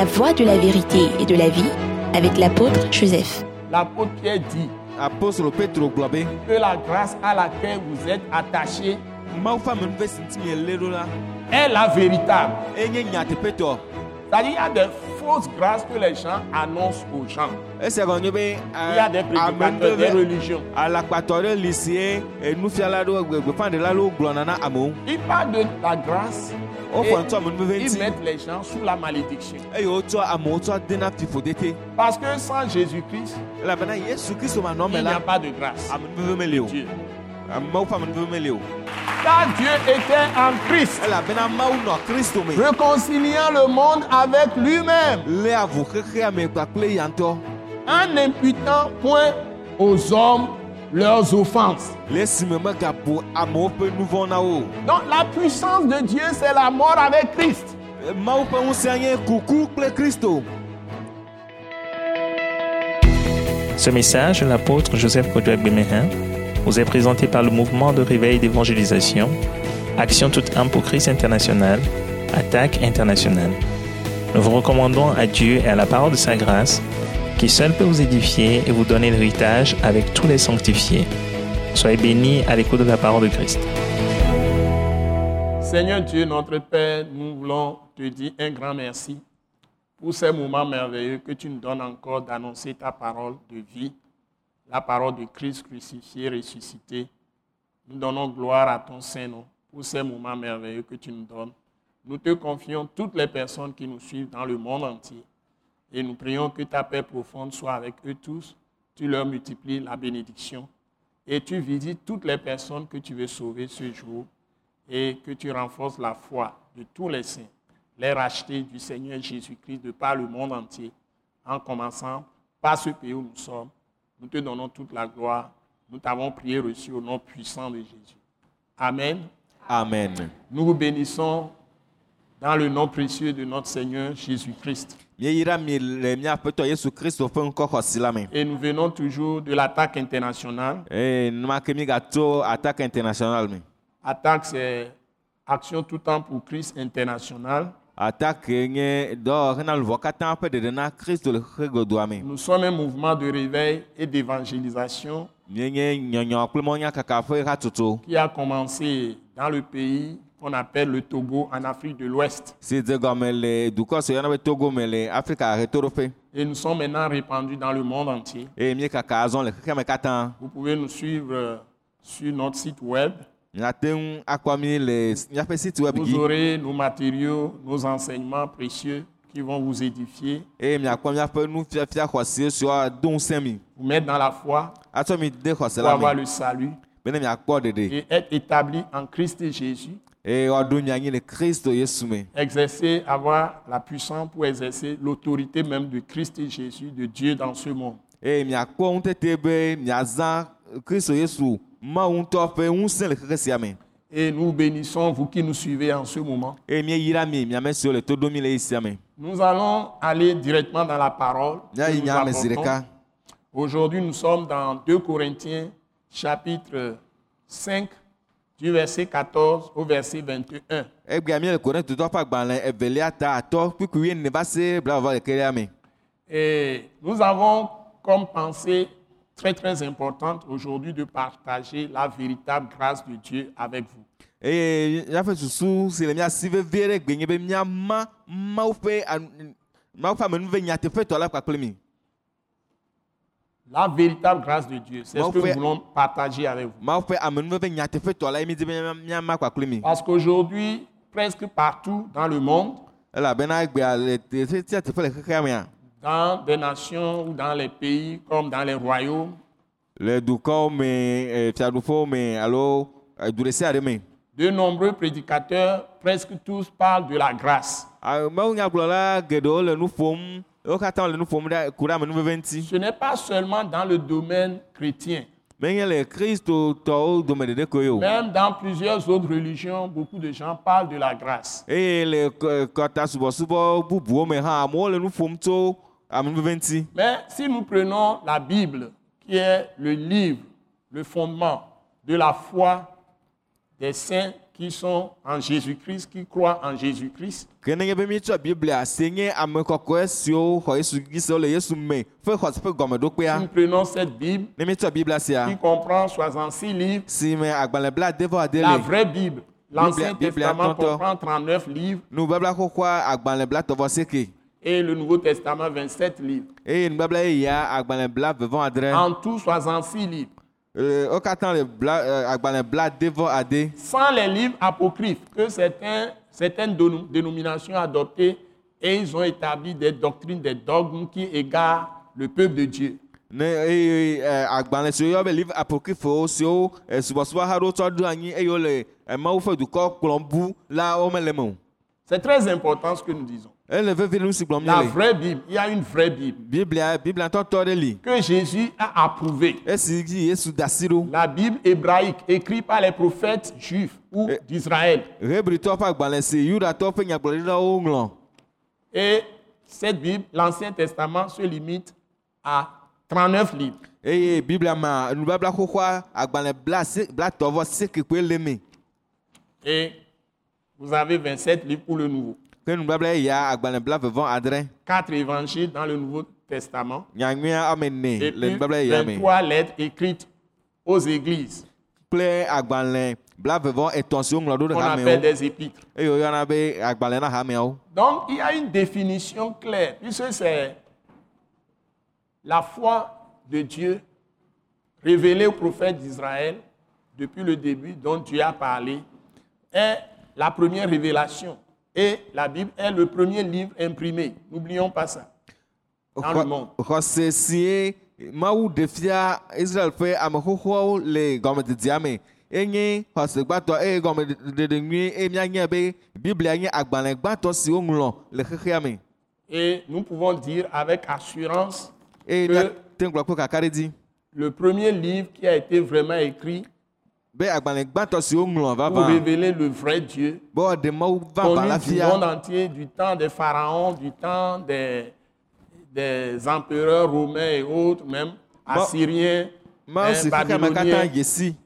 La voie de la vérité et de la vie avec l'apôtre Joseph. L'apôtre Pierre dit apostolo petro gblɔ be que la grâce à laquelle vous êtes attachés est la véritable. C'est-à-dire, il y a des fausses grâces que les gens annoncent aux gens. esia gɔme nye be Il y a des prédicateurs, des religions. eh, Ils parlent de la grâce et ils mettent les gens sous la malédiction. fiƒodete Parce que sans Jésus-Christ, il n'y a pas de grâce. Dieu. Car Dieu était en Christ, réconciliant le monde avec lui-même, en n'imputant point aux hommes leurs offenses. Donc la puissance de Dieu, c'est la mort avec Christ. kristo Ce message l'apôtre Joseph Kodouak Bemehin vous est présenté par le mouvement de réveil d'évangélisation, Action toute âme pour Christ international, Attaque internationale. Nous vous recommandons à Dieu et à la parole de sa grâce, qui seul peut vous édifier et vous donner l'héritage avec tous les sanctifiés. Soyez bénis à l'écoute de la parole de Christ. Seigneur Dieu, notre Père, nous voulons te dire un grand merci pour ces moments merveilleux que tu nous donnes encore d'annoncer ta parole de vie, la parole de Christ crucifié, ressuscité. Nous donnons gloire à ton Saint-Nom pour ces moments merveilleux que tu nous donnes. Nous te confions toutes les personnes qui nous suivent dans le monde entier et nous prions que ta paix profonde soit avec eux tous. Tu leur multiplies la bénédiction et tu visites toutes les personnes que tu veux sauver ce jour et que tu renforces la foi de tous les saints, les rachetés du Seigneur Jésus-Christ de par le monde entier, en commençant par ce pays où nous sommes. Nous te donnons toute la gloire. Nous t'avons prié reçu au nom puissant de Jésus. Amen. amen Nous vous bénissons dans le nom précieux de notre Seigneur Jésus-Christ. Et nous venons toujours de l'attaque internationale. Attaque, c'est Action tout temps pour Christ international. Nous sommes un mouvement de réveil et d'évangélisation qui a commencé dans le pays qu'on appelle le Togo en Afrique de l'Ouest. Et nous sommes maintenant répandus dans le monde entier. Vous pouvez nous suivre sur notre site web. Vous aurez nos matériaux, nos enseignements précieux qui vont vous édifier, mi vous mettre dans la foi. Pour avoir le salut. Et être établi en Christ Jésus. me. Exercer, avoir la puissance pour exercer l'autorité même de Christ et Jésus, de Dieu dans ce monde. Et nous bénissons vous qui nous suivez en ce moment. Nous allons aller directement dans la parole. Aujourd'hui, nous sommes dans 2 Corinthiens, chapitre 5, du verset 14 au verset 21. egbea míele korintotɔ ƒe agbalẽ evelia ta atɔ kpikui wuiene va se blavɔ ɖekelia me Et nous avons comme pensée très très importante aujourd'hui de partager la véritable grâce de Dieu avec vous. la véritable grâce de Dieu, c'est ce que nous voulons partager avec vous. Parce qu'aujourd'hui, presque partout dans le monde, dans des nations ou dans les pays comme dans les royaumes, ɖe me de nombreux prédicateurs, presque tous parlent de la grâce. Ce n'est pas seulement dans le domaine chrétien. Même dans plusieurs autres religions, beaucoup de gens parlent de la grâce. Mais si nous prenons la Bible, qui est le livre, le fondement de la foi des saints qui sont en Jésus-Christ, qui croient en Jésus-Christ. Nous prenons cette Bible qui comprend 66 livres, la vraie Bible. L'Ancien Testament comprend 39 livres et le Nouveau Testament 27 livres. En tout, 66 livres. Euh, euh, Sans les livres apocryphes que certains, certaines dénom- dénominations ont adoptés et ils ont établi des doctrines, des dogmes qui égarent le peuple de Dieu. o C'est très important ce que nous disons. La vraie Bible, il y a une vraie Bible que Jésus a approuvée. La Bible hébraïque écrite par les prophètes juifs ou Eh. d'Israël. Et cette Bible, l'Ancien Testament, se limite à 39 livres. Et vous avez 27 livres pour le Nouveau. Quatre évangiles dans le Nouveau Testament. Et puis nubabla ya me 23 lettres écrites aux églises hamewo appelle des épîtres. Donc, il y a une définition claire, puisque c'est la foi de Dieu révélée au prophète d'Israël depuis le début, dont Dieu a parlé, est la première révélation. Et la Bible est le premier livre imprimé. N'oublions pas ça. Dans le monde. mawu ɖe fia israel ƒe ame xoxoawo le gɔmededia me enye xɔse gbãtɔ eye gɔmeɖeɖe nyui eye mianya be biblia nye agbalẽ gbãtɔ siwo ŋlɔ le xexea me Et nous pouvons dire avec assurance eye Que- miate ŋu gblɔ kple kakaɖedzi le premier livre qui a été vraiment écrit pour révéler le vrai Dieu. Connu du monde entier, du temps des pharaons, du temps des, des empereurs romains et autres, même assyriens, hein, babyloniens. dze si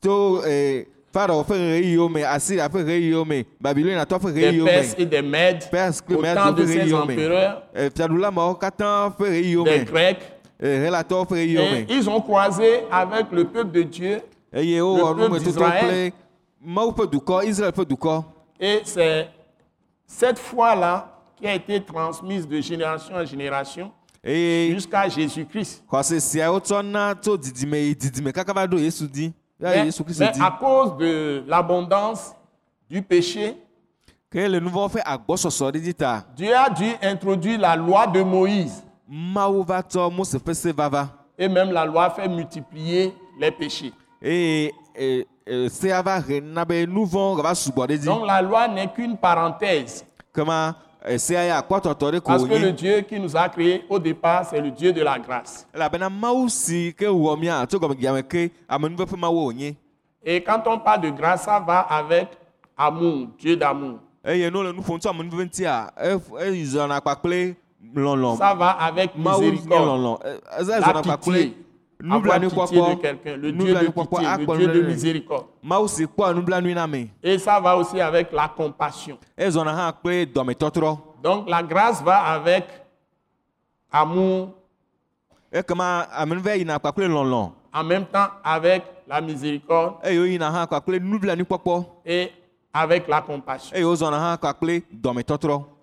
to eh, farao ƒe ɣeyiɣiwo me asiria ƒe ɣeyiɣiwo me babiloniatɔ ƒe des Perses et des Mèdes, Perses kple au Mèdes temps de ces empereurs, Eh, des Grecs. Eh, Et ils ont croisé avec le peuple de Dieu eye wowɔ et c'est cette foi-là qui a été transmise de génération en génération jusqu'à Jésus-Christ. Mais, mais à cause de l'abondance du péché, Dieu a dû introduire la loi de Moïse. Et même la loi fait multiplier les péchés. Eh, eh, dzi Donc la loi n'est qu'une parenthèse. eh, Parce que le Dieu qui nous a créés au départ, c'est le Dieu de la grâce. Et quand on parle de grâce, ça va avec amour, Dieu d'amour. Ça va avec miséricorde. lɔlɔ eza La pitié. Avoir pitié de quelqu'un, le Dieu de nublanuikpɔkpɔ pitié, le Dieu de miséricorde. Et ça va aussi avec la compassion. Donc la grâce va avec amour, en même temps avec la miséricorde et avec la compassion.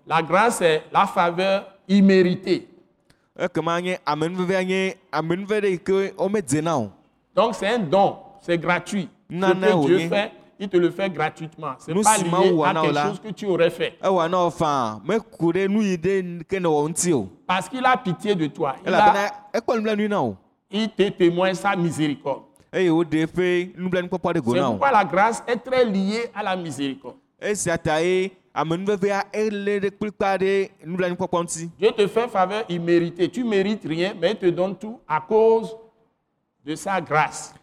La grâce est la faveur imméritée. Donc c'est un don, c'est gratuit. Ce que Dieu fait, il te le fait gratuitement. C'est pas lié à quelque chose que tu aurais fait. ewɔ na wo faa meku ɖe nu yi ɖe ke ne wɔ ŋuti o Parce qu'il a pitié de toi. Il, a, il te témoigne sa miséricorde. C'est pourquoi la grâce est très liée à la miséricorde. Dieu te fait faveur imméritée. Tu mérites rien, mais il te donne tout à cause de sa grâce.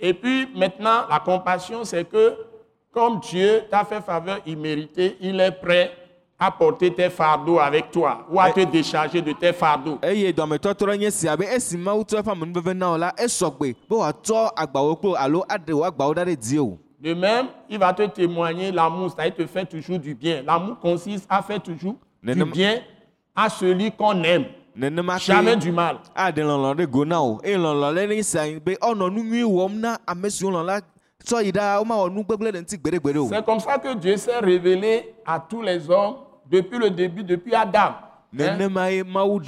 Et puis maintenant, la compassion, c'est que comme Dieu t'a fait faveur imméritée, il est prêt apporter tes fardeaux avec toi ou à te décharger de tes fardeaux. De même, il va te témoigner l'amour, c'est-à-dire te faire toujours du bien. L'amour consiste à faire toujours du bien à celui qu'on aime, jamais du mal. C'est comme ça que Dieu s'est révélé à tous les hommes depuis le début, depuis Adam. Hein? nenema ye mawu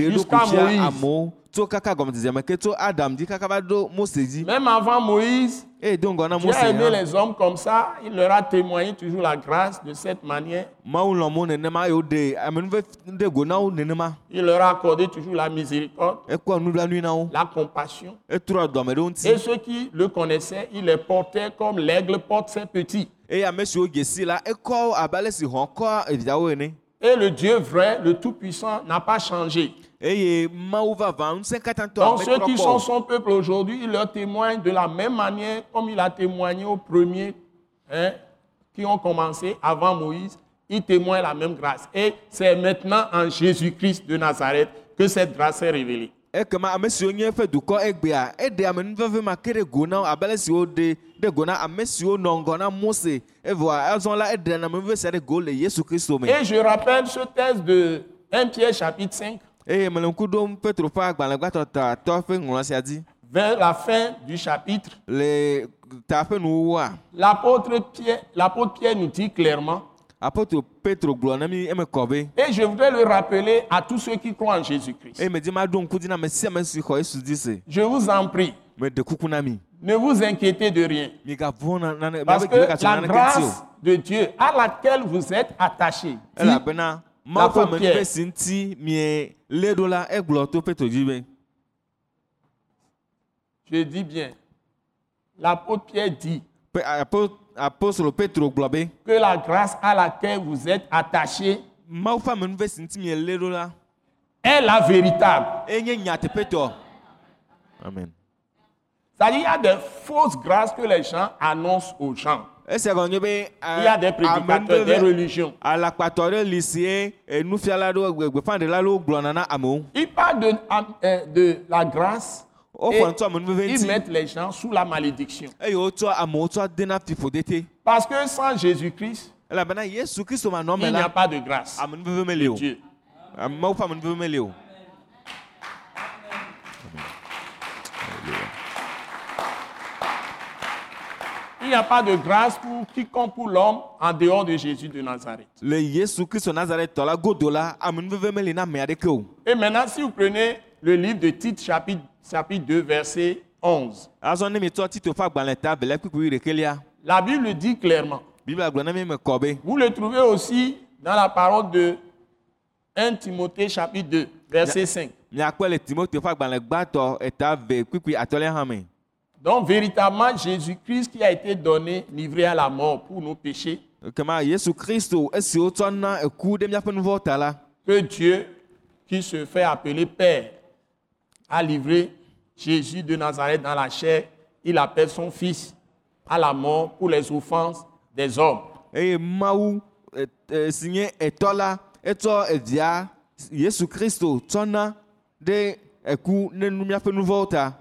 kaka ke adam kaka mose Même avant Moïse, eye do ŋgɔ na Dieu mose a aimé hã les hommes comme ça. Il leur a témoigné toujours la grâce de cette manière. mawu nenema nenema Il leur a accordé toujours la miséricorde, na la compassion. Et ceux qui le connaissaient, il les portait comme l'aigle porte ses petits. la si ene Et le Dieu vrai, le Tout-Puissant, n'a pas changé. Donc ceux qui sont son peuple aujourd'hui, il leur témoigne de la même manière comme il a témoigné aux premiers hein, qui ont commencé avant Moïse. Il témoigne la même grâce. Et c'est maintenant en Jésus-Christ de Nazareth que cette grâce est révélée. Ekema ame siwo nye eƒe dukɔ egbea eɖe amenuveve ma ke ɖe go na wo abe ale si woɖe ɖe go na ame siwo nɔ ŋgɔ na mose. Evɔa azɔ la eɖe amenuveve sia ɖe go le yesu kristo me. Et je rappelle ce texte de 1 Pierre chapitre 5, eye mele ŋku ɖom petro ƒe agbalẽgbãtɔ tatɔ ƒe ŋlɔ sia dzi. Vers la fin du chapitre. le ta ƒe nuwuwoa L'apôtre Pierre, l'apôtre Pierre nous dit clairement, apostol petro et je voudrais le rappeler à tous ceux qui croient en Jésus-Christ. Je vous en prie, ne vous inquiétez de rien. Parce que la grâce de Dieu à laquelle vous êtes attachés, je dis bien, l'apôtre Pierre dit Petro gblɔ be que la grâce à laquelle vous êtes attachés mawu ƒe amenuve si ŋuti mie lé ɖo la est la véritable. enye nyateƒetɔ amen C'est-à-dire, il y a des fausses grâces que les gens annoncent aux gens. Il y a des prédicateurs, des religions. Ils parlent de, euh, de la grâce et ils mettent les gens sous la malédiction. fiƒodete Parce que sans Jésus-Christ, il n'y a pas de grâce de Dieu. meli o Il n'y a pas de grâce pour quiconque pour l'homme en dehors de Jésus de Nazareth. Et maintenant, si vous prenez le livre de Tite, chapitre, chapitre 2, verset 11, azɔ ne mi tsɔ tito ƒe agbalẽ ta velia kpikpi ɖekelia la Bible dit clairement, vous le trouvez aussi dans la parole de 1 Timothée, chapitre 2, verset 5. miakpɔ le timote ƒe agbalẽ gbãtɔ eta ve kpikpi atɔlia hã me Donc, véritablement, Jésus-Christ qui a été donné, livré à la mort pour nos péchés, que Dieu, qui se fait appeler Père, a livré Jésus de Nazareth dans la chair. Il appelle son Fils à la mort pour les offenses des hommes. eye mawu e- e- si nye etɔ la etsɔ evia yesu kristo tsɔna ɖe eku ne nu míaƒe nu vɔwo ta.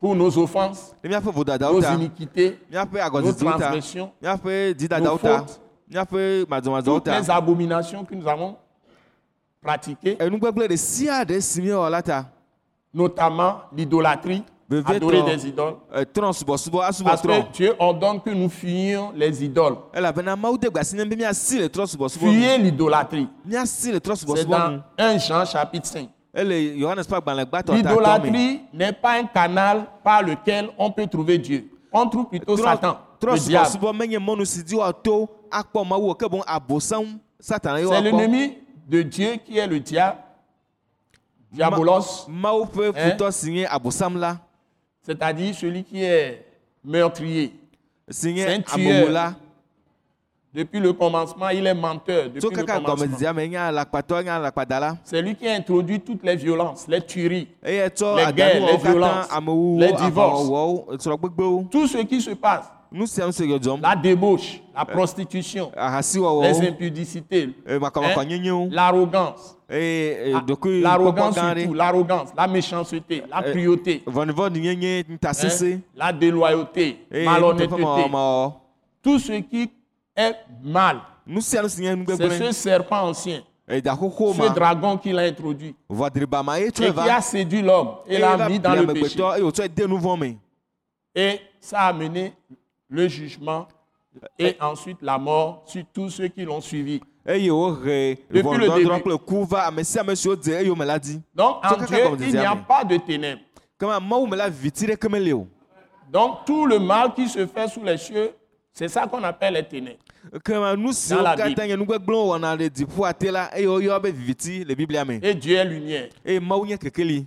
Pour nos offenses, nos iniquités, nos transgressions, nos fautes, toutes les abominations que nous avons pratiquées, notamment l'idolâtrie, adorer des idoles. e, asubɔ Parce que Dieu ordonne que nous fuyions les idoles. Fuyez l'idolâtrie. C'est dans nu 1 Jean chapitre 5. ele yohanes ƒe agbalẽ gbãtɔ ta tɔ me L'idolâtrie n'est pas un canal par lequel on peut trouver Dieu. On trouve plutôt Satan, C'est l'ennemi de Dieu qui est le diable, diabolos, Hein? c'est-à-dire celui qui est meurtrier. si nye C'est un tueur. amewula Depuis le commencement, il est menteur. Depuis le commencement. C'est lui qui a introduit toutes les violences, les tueries, Les guerres, les violences, les divorces. tout ce qui se passe. La débauche, la prostitution, les ahasiwɔwɔwo impudicités, eh, hein, nyenyewo l'arrogance, eye Ah, dokui l'arrogance surtout, l'arrogance, la méchanceté, la Eh, cruauté, hein, la déloyauté, malhonnêteté, tout ce qui est mal. C'est ce serpent ancien, ce dragon qui l'a introduit. Ye et qui a séduit l'homme et l'a mis dans le péché. Et ça a amené le jugement et ensuite la mort sur tous ceux qui l'ont suivi. wohe Depuis le début. Donc en Dieu, il n'y a pas de ténèbres. Donc tout le mal qui se fait sous les cieux, c'est ça qu'on appelle les ténèbres. siwo la katã nye nugbegblẽwo wɔna ɖe dziƒoa te la eye woyɔ be viviti le biblia me Et Dieu est lumière. kekeli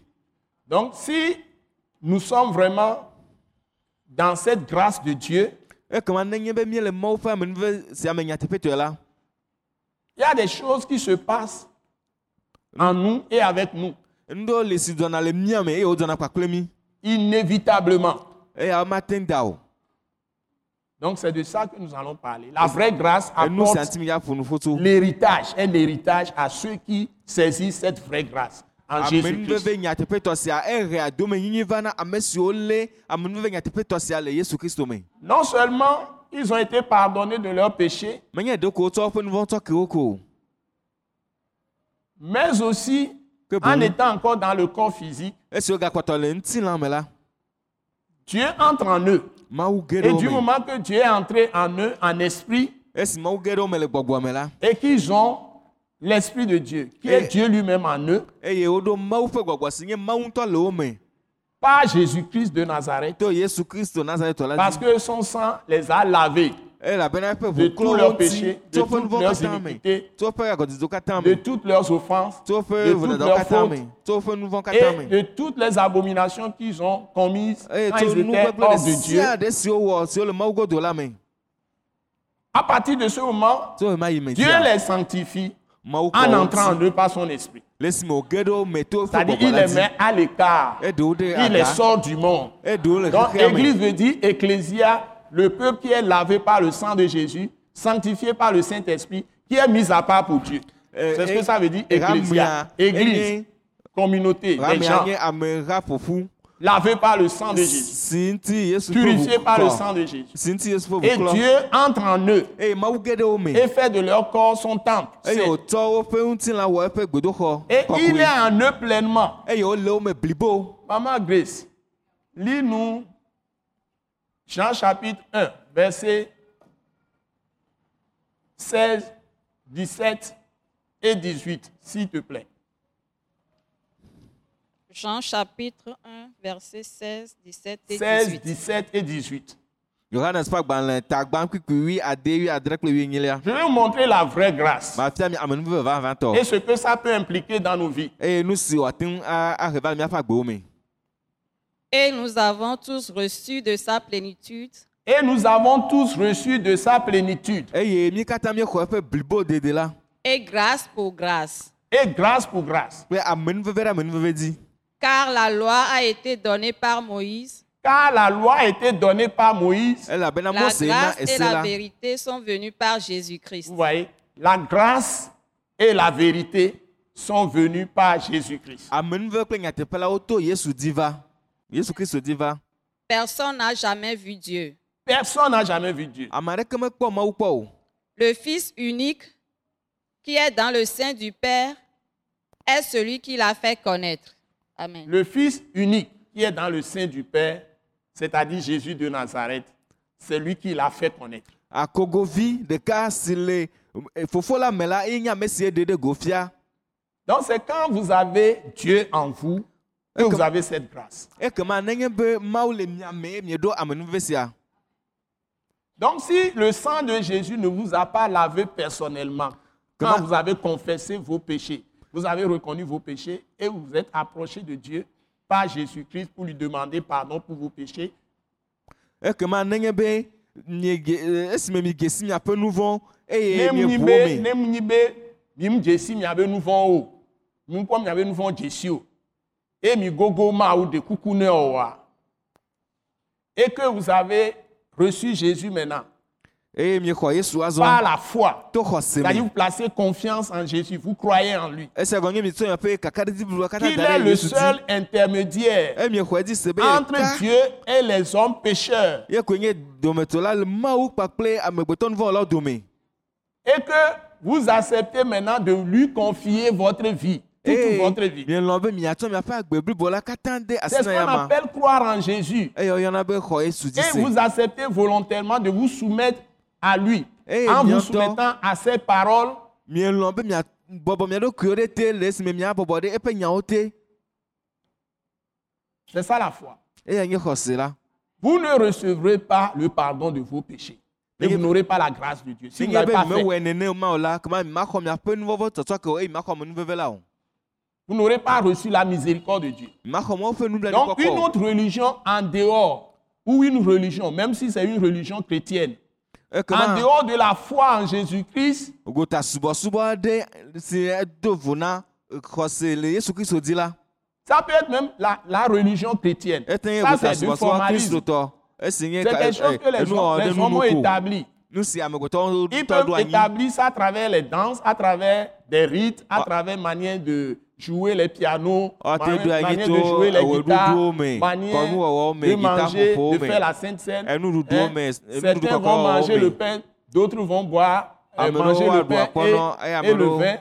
Donc si nous sommes vraiment dans cette grâce de Dieu, il y a des choses qui se passent en nous et avec nous, inévitablement. Donc c'est de ça que nous allons parler. La vraie grâce apporte l'héritage, un héritage à ceux qui saisissent cette vraie grâce en me Non seulement ils ont été pardonnés de leurs péchés, mais aussi en étant encore dans le corps physique, Dieu entre en eux. Et du me moment que Dieu est entré en eux en esprit et qu'ils ont l'esprit de Dieu, qui est Et- Dieu lui-même en eux, me par Jésus-Christ de Nazareth, parce que son sang les a lavés. Eƒe de tous leurs péchés, de toutes leurs iniquités, de toutes leurs offenses, de toutes leurs fautes et de toutes les abominations qu'ils ont commises quand ils étaient hors de Dieu. À partir de ce moment, Dieu les sanctifie en entrant en eux par son esprit. C'est-à-dire, gbɔgbɔ il la les met à l'écart. Il les sort du monde. Donc, Église veut dire Ecclésia, le peuple qui est lavé par le sang de Jésus, sanctifié par le Saint-Esprit, qui est mis à part pour Dieu. Euh, C'est ce que ça veut dire Ecclésia. Église, communauté, gens lavés par le sang de Jésus, ʋu par le sang de Jésus. Et Dieu entre en eux me et fait de leur corps son temple. gbedoxɔ Et il est en eux pleinement. blibo Maman Grace, lis-nous Jean chapitre 1, verset 16, 17 et 18, s'il te plaît. Jean chapitre 1, versets 16, 17 et 16, 18. 17 et 18. yohanes ƒe agbalẽ tagbã kpikpui wi ade wi adre kple wi enyilia Je vais vous montrer la vraie grâce et ce que ça peut impliquer dans nos vies. Et nous avons tous reçu de sa plénitude Et nous avons tous reçu de sa plénitude. et grâce pour grâce. Et grâce pour grâce. Car la loi a été donnée par Moïse, Car la loi a été donnée par Moïse. la grâce et la vérité sont venues par Jésus-Christ. Vous voyez, la grâce et la vérité sont venues par Jésus-Christ. Personne n'a jamais vu Dieu. Personne n'a jamais vu Dieu. Le Fils unique qui est dans le sein du Père est celui qui l'a fait connaître. Amen. Le Fils unique qui est dans le sein du Père, c'est-à-dire Jésus de Nazareth, c'est lui qui l'a fait connaître. Donc c'est quand vous avez Dieu en vous que vous avez cette grâce. Donc si le sang de Jésus ne vous a pas lavé personnellement, quand vous avez confessé vos péchés, vous avez reconnu vos péchés et vous vous êtes approché de Dieu par Jésus-Christ pour lui demander pardon pour vos péchés, miege eh, et que vous avez reçu Jésus maintenant par azɔ la foi, c'est-à-dire vous placez confiance en Jésus, vous croyez en lui, qu'il da est le seul intermédiaire be entre Dieu et les hommes pécheurs, et que vous acceptez maintenant de lui confier votre vie, toute votre vie. C'est ce qu'on appelle croire en Jésus. Et vous acceptez volontairement de vous soumettre à lui, Eh, en vous soumettant à ses paroles, c'est ça la foi. la Vous ne recevrez pas le pardon de vos péchés. Et vous n'aurez pas la grâce de Dieu. Si vous n'avez pas fait, n'aurez pas reçu la miséricorde de Dieu. Donc, une autre religion en dehors, ou une religion, même si c'est une religion chrétienne, en ekema dehors de la foi en Jésus-Christ, dzi la ça peut être même la, la religion chrétienne. nye Ça, c'est du formalisme. C'est quelque chose que les, gens, les ont établi. Ils peuvent établir ça à travers les danses, à travers des rites, à Ah. travers manière de jouer les pianos, Ah, manière, de manière jouer les euh, guitares, manière euh, de manger, de faire la Sainte eh, eh, nous, Certains vont manger le pain, d'autres vont boire, euh, Ame ɖewo manger le pain et, ame et le vin.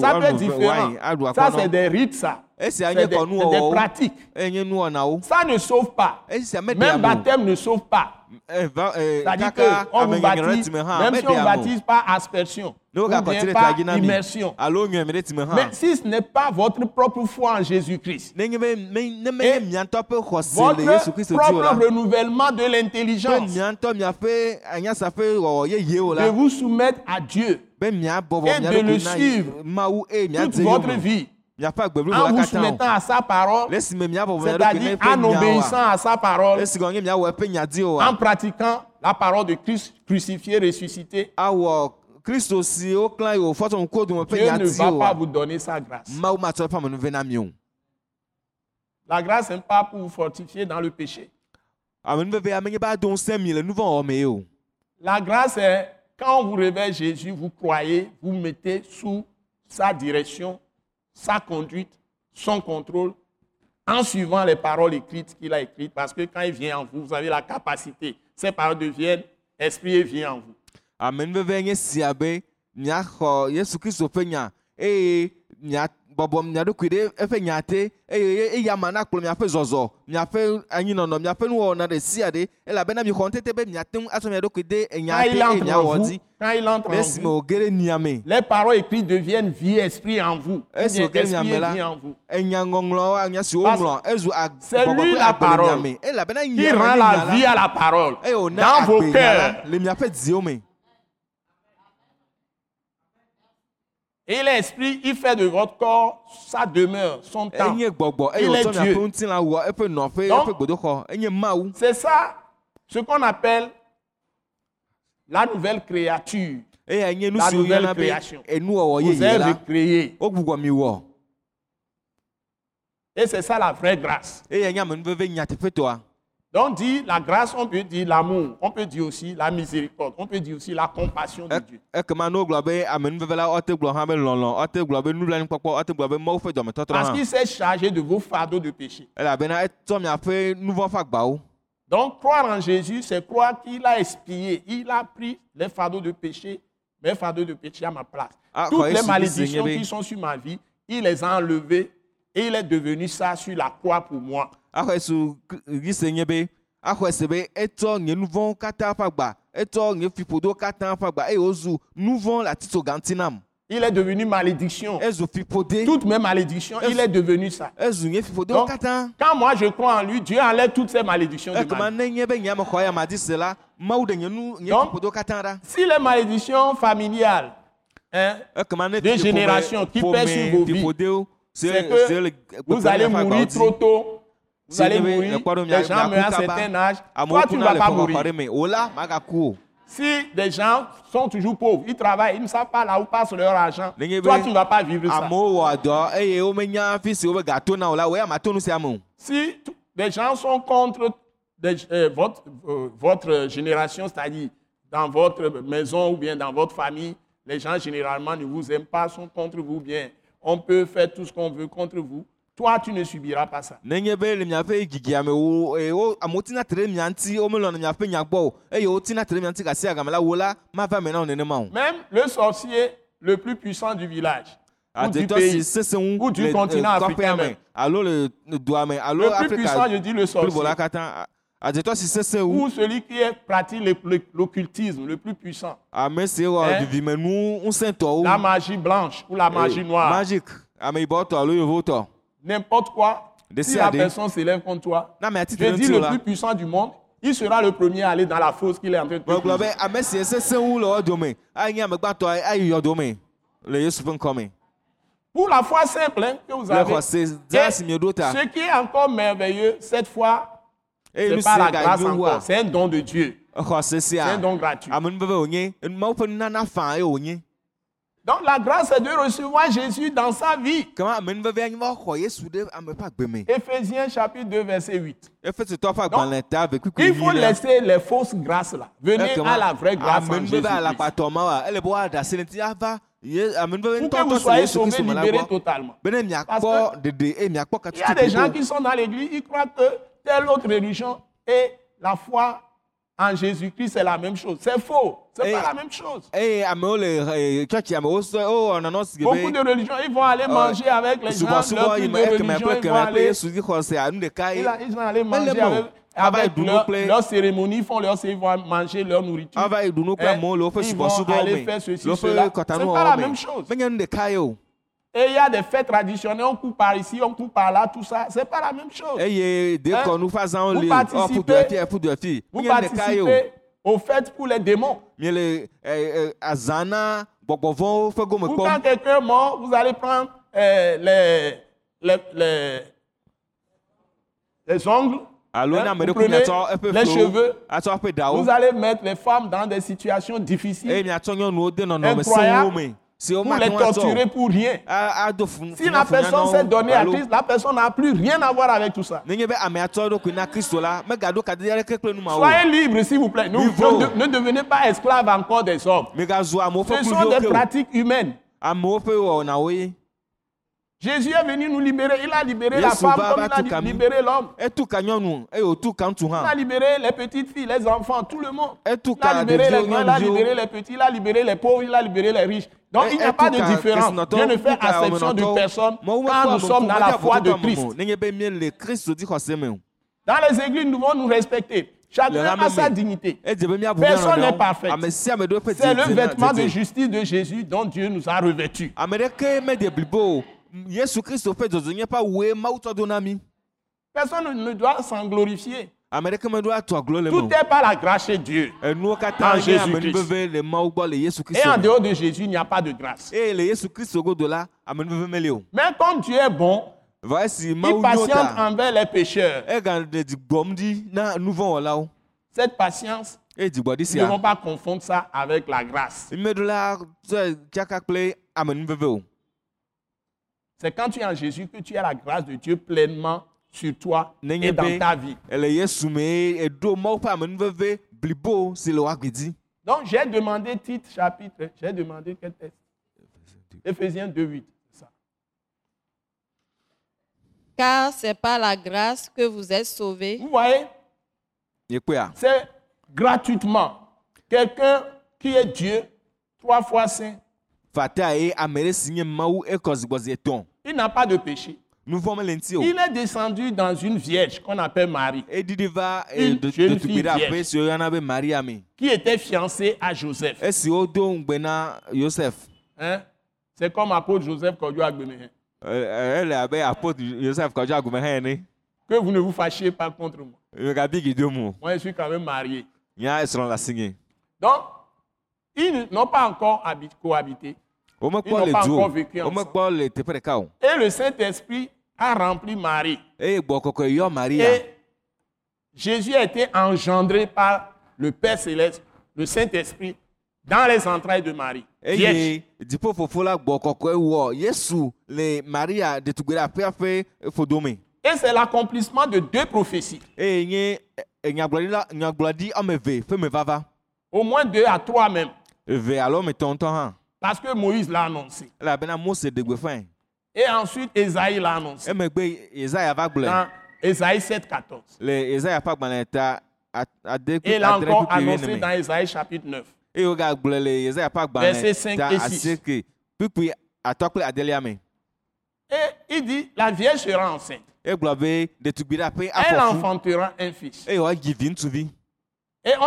Ça peut être différent. Ça, c'est des rites, ça. Esia C'est des, des kɔnuwɔwɔwo pratiques. nuwɔnawo Ça ne sauve pas. meɖe Même baptême ne sauve pas. Eh, eh, C'est-à-dire qu'on vous baptise, même si on ne baptise pas aspersion, ne ti ɖe pas immersion. Mais si ce n'est pas votre propre foi en Jésus-Christ, ne votre propre renouvellement de l'intelligence, de vous soumettre à Dieu be miabɔbɔ Et de le suivre toute votre vie, en la vous soumettant à sa parole, c'est-à-dire en obéissant à sa parole, en pratiquant la parole de Christ crucifié, ressuscité, Dieu ne va pas vous donner sa grâce. La grâce n'est pas pour vous fortifier dans le péché. o La grâce est quand vous révèle Jésus, vous croyez, vous mettez sous sa direction, sa conduite, son contrôle, en suivant les paroles écrites qu'il a écrites. Parce que quand il vient en vous, vous avez la capacité. Ces paroles deviennent esprit et vie en vous. amenuveve ɖe eƒe nya te eye eya ma nakplɔ miaƒe zɔzɔ miaƒe anyinɔnɔ miaƒe nuwɔwɔ na ɖe sia ɖe elabena mi xɔ ŋutete be miate ŋu atsɔ mia ɖokui de enya Quand te il eye entre en miawɔ vous, dzi. Quand il entre le en esime vous, wòge ɖe nia me. Les paroles écrites deviennent vie, esprit en vous. Ou esi wòge ɖe nia esprit me et la enyaŋɔŋlɔ nya si woŋlɔ ezu C'est agbɔgbɔ lui ƒe la agbe le nia parole. me. Elabena nya ma la nya vie la à la parole. eye wòna dans vos agbe nya cœurs. la le miaƒe dziwo me Et l'esprit, il fait de votre corps sa demeure, son temps. Il est Dieu. C'est ça ce qu'on appelle la nouvelle créature. nu La nouvelle création. enuwɔwɔ Vous êtes wɔ Et c'est ça la vraie grâce. Donc, dit la grâce, on peut dire l'amour, on peut dire aussi la miséricorde, on peut dire aussi la compassion de Dieu. mawu ƒe dɔmetɔtrɔ Parce hã qu'il s'est chargé de vos fardeaux de péché. agbawo Donc, croire en Jésus, c'est croire qu'il a expié, il a pris les fardeaux de péché, mes fardeaux de péché à ma place. Ah, Toutes les malédictions qui sont sur ma vie, il les a enlevées et il est devenu ça sur la croix pour moi. Axɔ esu yi se nye be axɔ ese be etsɔ nye nuvɔwo katã ƒe agba etsɔ nye fiƒodowo katã ƒe agba eye wozu nuvɔ le atitso gãŋuti nam Il est devenu malédiction. Toutes mes malédictions, il est devenu ça. Donc, quand moi je crois en lui, Dieu enlève toutes ces malédictions de ma vie. Donc- Si les malédictions familiales, hein, ekema ne De fi- ƒome- génération qui pèse sur vos vies. c'est que vous allez mourir trop tôt, vous allez mourir, les gens meurent à un certain âge, toi tu ne vas pas mourir. Si des gens sont toujours pauvres, ils travaillent, ils ne savent pas là où passe leur argent, toi tu ne vas pas vivre ça. si des gens sont contre des- euh, votre, euh, votre génération, c'est-à-dire dans votre maison ou bien dans votre famille, les gens généralement ne vous aiment pas, sont contre vous bien. On peut faire tout ce qu'on veut contre vous. Toi, tu ne subiras pas ça. Même le sorcier le plus puissant du village ou du pays, ou du le continent eh, africain même. le plus puissant, je dis le sorcier, katã a- adzetɔ si sesẽ wu ou celui qui est- pratique l'occultisme le plus puissant, Eh? vivimenu ŋusẽtɔwo la magie blanche ou la magie noire, yovotɔ n'importe quoi, si la personne s'élève contre toi, je dis le plus puissant du monde, il sera le premier à aller dans la fosse qu'il est en train de Pour la foi simple hein, que vous avez, ta ce qui est encore merveilleux, cette foi, eye nu c'est si pas la grâce encore, c'est un don de Dieu, xɔse c'est un don gratuit. Donc la grâce c'est de recevoir Jésus dans sa vie. Éphésiens chapitre 2, verset 8. efesitɔ ƒe agbalẽ ta ve kpikpi Il faut laisser les fausses grâces là. Venez à la vraie grâce en amenuveve Jésus. alakpatɔ ma wa ele be woaɖe asi le ŋuti ava ye amenuveve Pour que vous soyez sauvés, libérés totalement. eye miakpɔ Il y a des gens qui sont dans l'église, ils croient que telle autre religion et la foi en Jésus-Christ, c'est la même chose. C'est faux. C'est pas la même chose. eh, nɔnɔ si Beaucoup be de religions, ils vont aller manger avec les gens. Leur religion, ils vont aller Ils, vont manger avec, avec leur, leur cérémonie, ils font leur cérémonie, ils vont manger leur nourriture. Ils vont aller faire ceci, cela. C'est pas la même me chose. Et il y a des fêtes traditionnelles, on coupe par ici, on coupe par là, tout ça. C'est pas la même chose. eye dekɔnu ƒe azãwo Vous li participez- Vous participez aux fêtes pour les démons. eh, eh, Ou quand quelqu'un est mort, vous allez prendre euh, les, les, les, les ongles, Hein, vous prenez les cheveux, vous allez mettre les femmes dans des situations difficiles. Eye pour les atsɔ pour rien. a- ado fu Si la personne s'est donnée à Christ, la personne n'a plus rien à voir avec tout ça. Soyez libres, s'il vous plaît. Ne, devenez pas esclaves encore des hommes. Ce sont des pratiques humaines. amewo ƒe wɔnawo ye Jésus est venu nous libérer. Il a libéré la femme comme il a libéré l'homme. Il a libéré les petites filles, les enfants, tout le monde. Il a libéré les grands, il a libéré les petits, il a libéré les pauvres, il a libéré les riches. Donc il n'y a pas de différence. Dieu ne fait acception de personne quand nous sommes dans la foi de Christ. Dans les églises, nous devons nous respecter. Chacun a sa dignité. míabu Personne n'est parfait. ɖo eƒe C'est le vêtement de justice de Jésus dont Dieu nous a revêtus. Personne ne doit s'en glorifier. Tout est par la grâce chez Dieu. En Jésus-Christ. Et en dehors de Jésus, il n'y a pas de grâce. Mais comme Dieu est bon, il patiente envers les pécheurs. Cette patience, nous ne devons pas confondre ça avec la grâce. mímeɖo la tsɔe tsaka kple amenuveve o C'est quand tu es en Jésus que tu as la grâce de Dieu pleinement sur toi et dans ta vie. Donc j'ai demandé titre, chapitre, j'ai demandé quel texte? Éphésiens 2, 8. c'est ça. Car c'est par la grâce que vous êtes sauvés Vous voyez, c'est gratuitement. Quelqu'un qui est Dieu, trois fois saint, il n'a pas de péché. Il est descendu dans une vierge qu'on appelle Marie, va eh, Une jeune fille vierge. qui était fiancée à Joseph. Hein? C'est comme apôtre Joseph Kodjo Que vous ne vous fâchiez pas contre moi. Moi, je suis quand même marié. Donc, ils n'ont pas encore habi- cohabité. Ils n'ont pas encore vécu ensemble. Et le Saint-Esprit a rempli Marie. maria Et Jésus a été engendré par le Père Céleste, le Saint-Esprit, dans les entrailles de Marie. Vierge. aƒea ƒe ƒodome Et c'est l'accomplissement de deux prophéties. Au moins deux à trois même. Parce que Moïse l'a annoncé. Et ensuite, Esaïe l'a annoncé. gblɔe Dans Esaïe 7, 14. le yesaya ƒe agbalẽ ta a- ade Et kple il a adre encore annoncé dans Esaïe chapitre 9. eye wogagblɔe le yesaya ƒe Verset agbalẽ cinq ta et six. asieke kpukpui atɔ kple adelia me Et il dit, la vierge sera enceinte. Elle enfantera un fils. Et on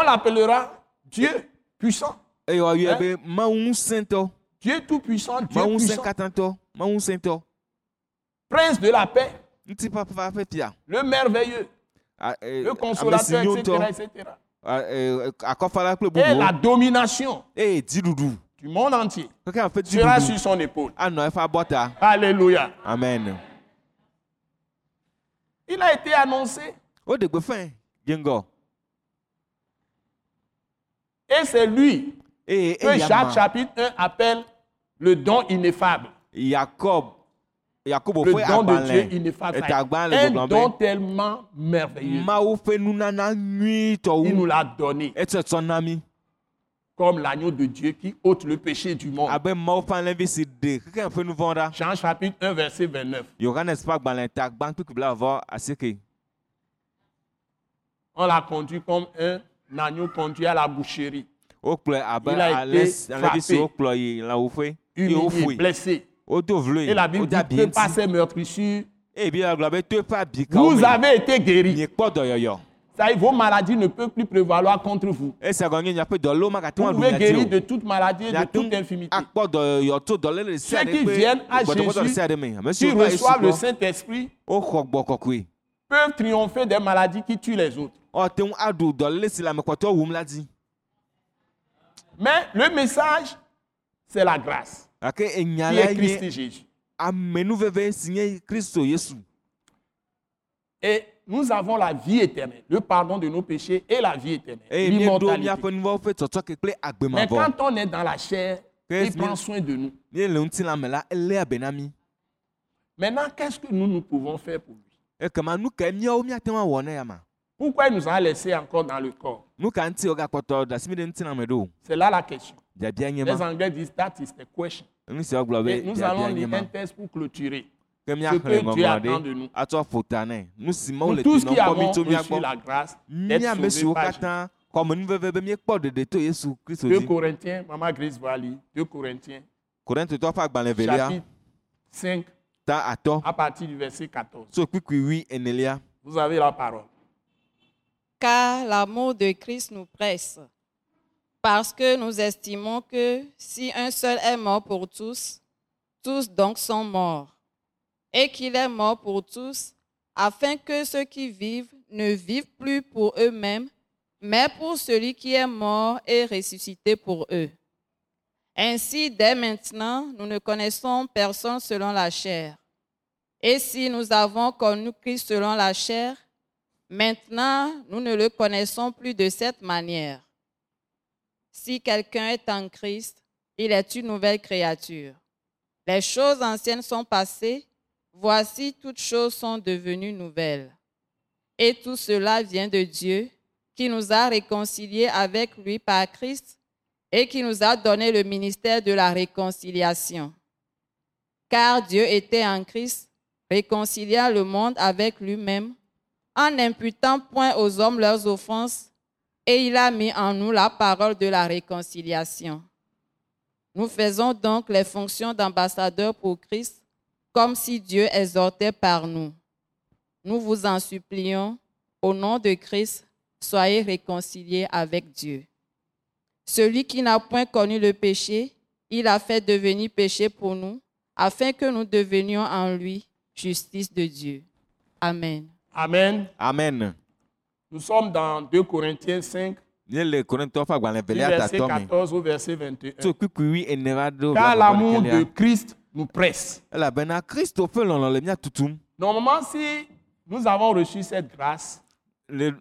l'appellera Dieu puissant. Woayɔe Hein? be mawu ŋusẽtɔ Dieu tout-puissant, Dieu puissant. mawu ŋusẽtɔ Prince de la paix, le merveilleux, a- e, le si consolateur, etc. ŋutɔ etc. a- e, akɔfala kple Et la domination. Du monde entier. Sera sur son épaule. abɔta Alléluia. amen. Il a été annoncé. Et c'est lui que Jacques chapitre 1 appelle le don ineffable. yakob yakobo Le don de Dieu ineffable. Un don tellement merveilleux. Il nous l'a donné comme l'agneau de Dieu qui ôte le péché du monde. Jean chapitre 1 verset 29. yohanes ƒe agbalẽ ta gbã kpikpi blavɔ asieke On l'a conduit comme un agneau conduit à la boucherie. Il a été Humilié, blessé. Et la Bible dit que par ses meurtrissures, abikawo vous avez été dɔyɔyɔ Ça vos maladies ne peuvent plus prévaloir contre vous. Vous pouvez guérir de toute maladie et de toute sia Ceux qui viennent à Jésus, Qui reçoivent le Saint-Esprit kɔkɔe peuvent triompher des maladies qui tuent les autres. ɔte ŋu aɖu dɔléle si le amekpɔtɔwo wum la dzi Mais le message, c'est la grâce qui est Christ Jésus. Et nous avons la vie éternelle, le pardon de nos péchés et la vie éternelle, Mais quand on est dans la chair, il prend soin de nous. Maintenant, qu'est-ce que nous, nous pouvons faire pour lui? Pourquoi il nous a laissés encore dans le corps? C'est là la question. Les Anglais disent that is the question. Et nous allons lire un texte pour clôturer. Ce que Dieu attend de nous. Nous tous qui avons reçu la grâce d'être sauvés par Jésus. katã xɔme nuveve be míekpɔ ɖeɖe to yesu kristo 2 dzi Corinthiens, Maman Grace va lire 2 Corinthiens, velia chapitre 5, ta atɔ à partir du verset 14. so kpikpui wi enelia Vous avez la parole. Car l'amour de Christ nous presse, parce que nous estimons que si un seul est mort pour tous, tous donc sont morts, et qu'il est mort pour tous, afin que ceux qui vivent ne vivent plus pour eux-mêmes, mais pour celui qui est mort et ressuscité pour eux. Ainsi, dès maintenant, nous ne connaissons personne selon la chair. Et si nous avons connu Christ selon la chair, Maintenant, nous ne le connaissons plus de cette manière. Si quelqu'un est en Christ, il est une nouvelle créature. Les choses anciennes sont passées, voici toutes choses sont devenues nouvelles. Et tout cela vient de Dieu, qui nous a réconciliés avec lui par Christ et qui nous a donné le ministère de la réconciliation. Car Dieu était en Christ, réconciliant le monde avec lui-même en n'imputant point aux hommes leurs offenses, et il a mis en nous la parole de la réconciliation. Nous faisons donc les fonctions d'ambassadeurs pour Christ, comme si Dieu exhortait par nous. Nous vous en supplions, au nom de Christ, soyez réconciliés avec Dieu. Celui qui n'a point connu le péché, il a fait devenir péché pour nous, afin que nous devenions en lui justice de Dieu. Amen. Amen. amen Nous sommes dans 2 Corinthiens 5, míele korintɔ ƒe agbalẽ du velia verset tatɔ me 14 au verset 21. tso kpikpui wi ene va ɖo Car l'amour de. Christ nous presse. Normalement, si nous avons reçu cette grâce, nous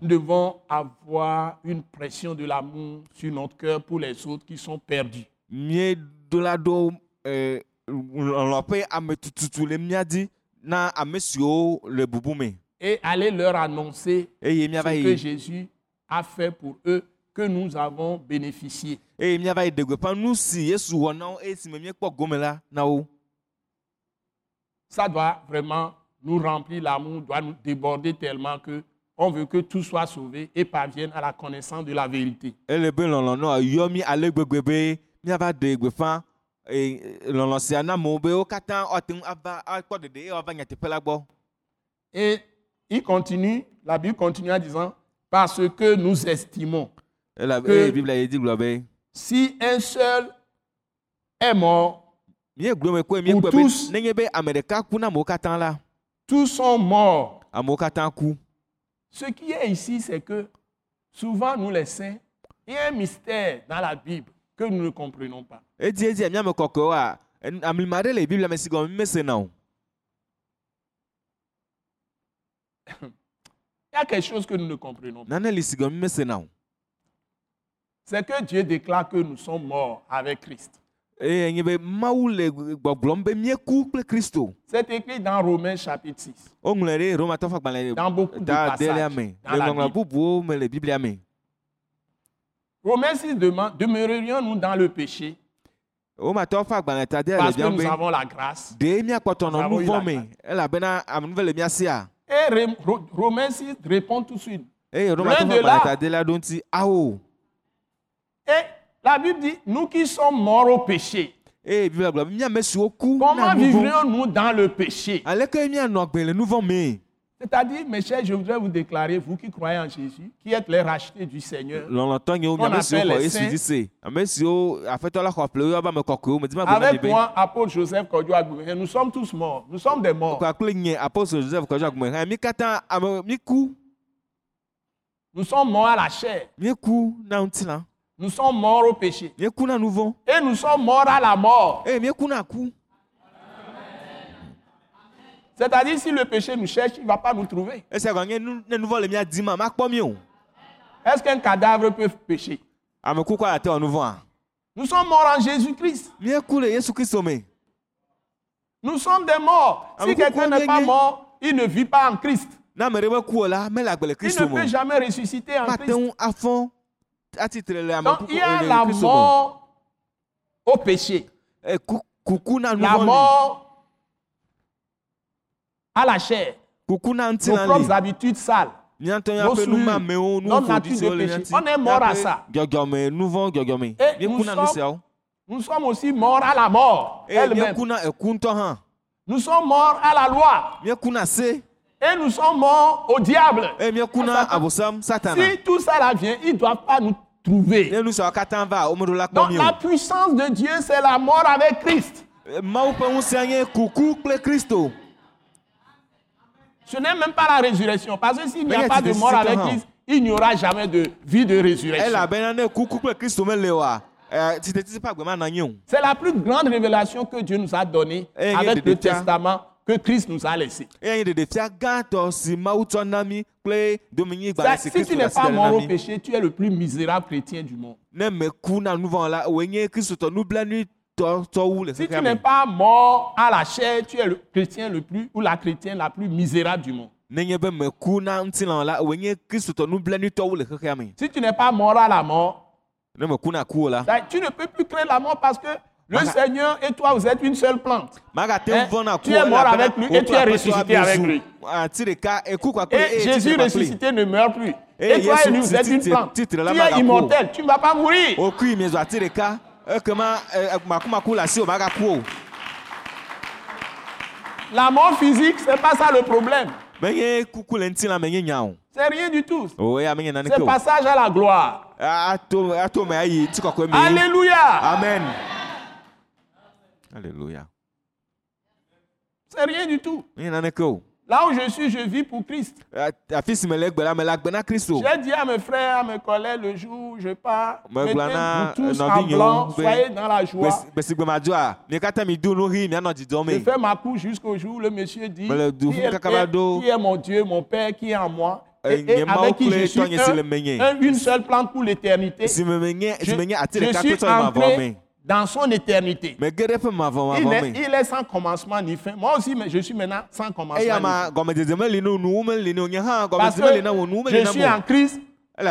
devons avoir une pression de l'amour sur notre cœur pour les autres qui sont perdus. míeɖo la et aller leur annoncer ce que Jésus a fait pour eux, que nous avons bénéficié. Ça doit vraiment nous remplir l'amour, doit nous déborder tellement que on veut que tout soit sauvé et parvienne à la connaissance de la vérité. Ele be lɔlɔ nɔ yɔ mí ale gbegbe be míava de gbeƒã eye lɔlɔ sia na amewo be wo katã woate ŋu ava akpɔ ɖeɖe eye woava nyateƒe la gbɔ Et il continue, la Bible continue en disant, parce que nous estimons, Que- eye biblia yi dzi gblɔ be si un seul est mort, tous. la tous sont morts. Ce qui est ici, c'est que souvent, nous les saints, il y a un mystère dans la Bible que nous ne comprenons pas. Edi edi míame kɔkɔewoa en- amlima ɖe le biblia me si gɔme mí mesena o Il y a quelque chose que nous ne comprenons pas. C'est que Dieu déclare que nous sommes morts avec Christ. kristo C'est écrit dans Romains chapitre 6, woŋlɔe ɖe romatɔ ƒe agbalẽ dans beaucoup de passages. dans la Bible. Romains 6 demande, demeurerions-nous dans le péché? Nous avons la grâce. Et Romains 6 répond tout de suite. Et la Bible dit, nous qui sommes morts au péché, ku comment vivrions-nous dans le péché? C'est-à-dire, mes chers, je voudrais vous déclarer, vous qui croyez en Jésus, qui êtes les rachetés du Seigneur, avec moi, apôtre Joseph Kodjo nous sommes tous morts. Nous sommes des morts. Nous sommes morts à la chair. Nous sommes morts au péché. Et nous sommes morts à la mort. eye mí ku na ku C'est-à-dire, si le péché nous cherche, il ne va pas nous trouver. Est-ce qu'un cadavre peut pécher? Vɔa Nous sommes morts en Jésus-Christ. Nous sommes des morts. Ah, Si quelqu'un n'est pas mort, il ne vit pas en Christ. Il ne peut jamais ressusciter en Christ. Donc, il y a la mort au péché. e nu La mort à la chair. Nos propres habitudes sales. Nos souillures, notre nature de péché. On est mort à ça. Et nous sommes- Nous sommes aussi morts à la mort eye elle-même. hã Nous sommes morts à la loi. Et nous sommes morts au diable. satana Si tout ça là vient, ils ne doivent pas nous trouver. Donc la puissance de Dieu, c'est la mort avec Christ. Ce n'est même pas la résurrection. Parce que s'il n'y a pas de mort avec. Christ, il n'y aura jamais de vie de résurrection. anyi o C'est la plus grande révélation que Dieu nous a donnée avec le testament que Christ nous a laissé. si tu n'es pas mort au péché, tu es le plus misérable chrétien du monde. Si tu n'es pas mort à la chair, tu es le chrétien le plus ou la chrétienne la plus misérable du monde. Si tu n'es pas mort à la mort, ça, tu ne peux plus créer la mort parce que le. Seigneur et toi, vous êtes une seule plante. Eh, ku tu es mort avec lui et tu es ressuscité avec lui. Et Jésus ressuscité ne meurt plus. Et Et toi et lui, vous êtes une plante. Tu es immortel, tu ne vas pas mourir. Ekema La mort physique, c'est pas ça le problème. C'est rien du tout. naneke C'est passage à la gloire. ŋutikɔkɔe me Alléluia. amen alléluia C'est rien du tout. Là où je suis, je vis pour Christ. Na kristo J'ai dit à mes frères, à mes collègues, le jour où je pars, Me mettez-vous tous euh, en blanc, soyez dans la joie. Je fais ma cour jusqu'au jour où le monsieur dit qui est, qui mon Dieu, mon Père, qui est en moi, Eh, et, avec qui je suis un- une seule plante pour l'éternité. Je, je suis kple dans son éternité. Il est, il est sans commencement ni fin. Moi aussi, mais je suis maintenant sans commencement. Parce que je suis en Christ.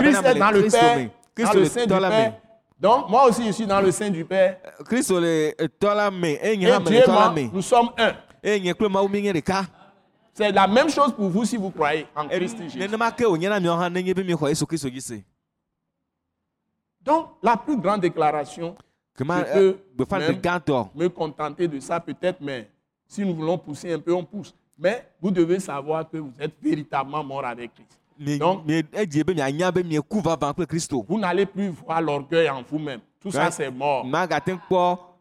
Christ est dans le Père, dans le sein du Père. Donc, moi aussi, je suis dans le sein du Père. Et Dieu moi, nous sommes un. C'est la même chose pour vous si vous croyez en Eh, Christ Jésus. Donc, la plus grande déclaration, Je peux même- me contenter de ça peut-être, mais si nous voulons pousser un peu, on pousse. Mais vous devez savoir que vous êtes véritablement mort avec Christ. Donc- Kristo. Vous n'allez plus voir l'orgueil en vous-même. Tout ça, Ouais. c'est mort.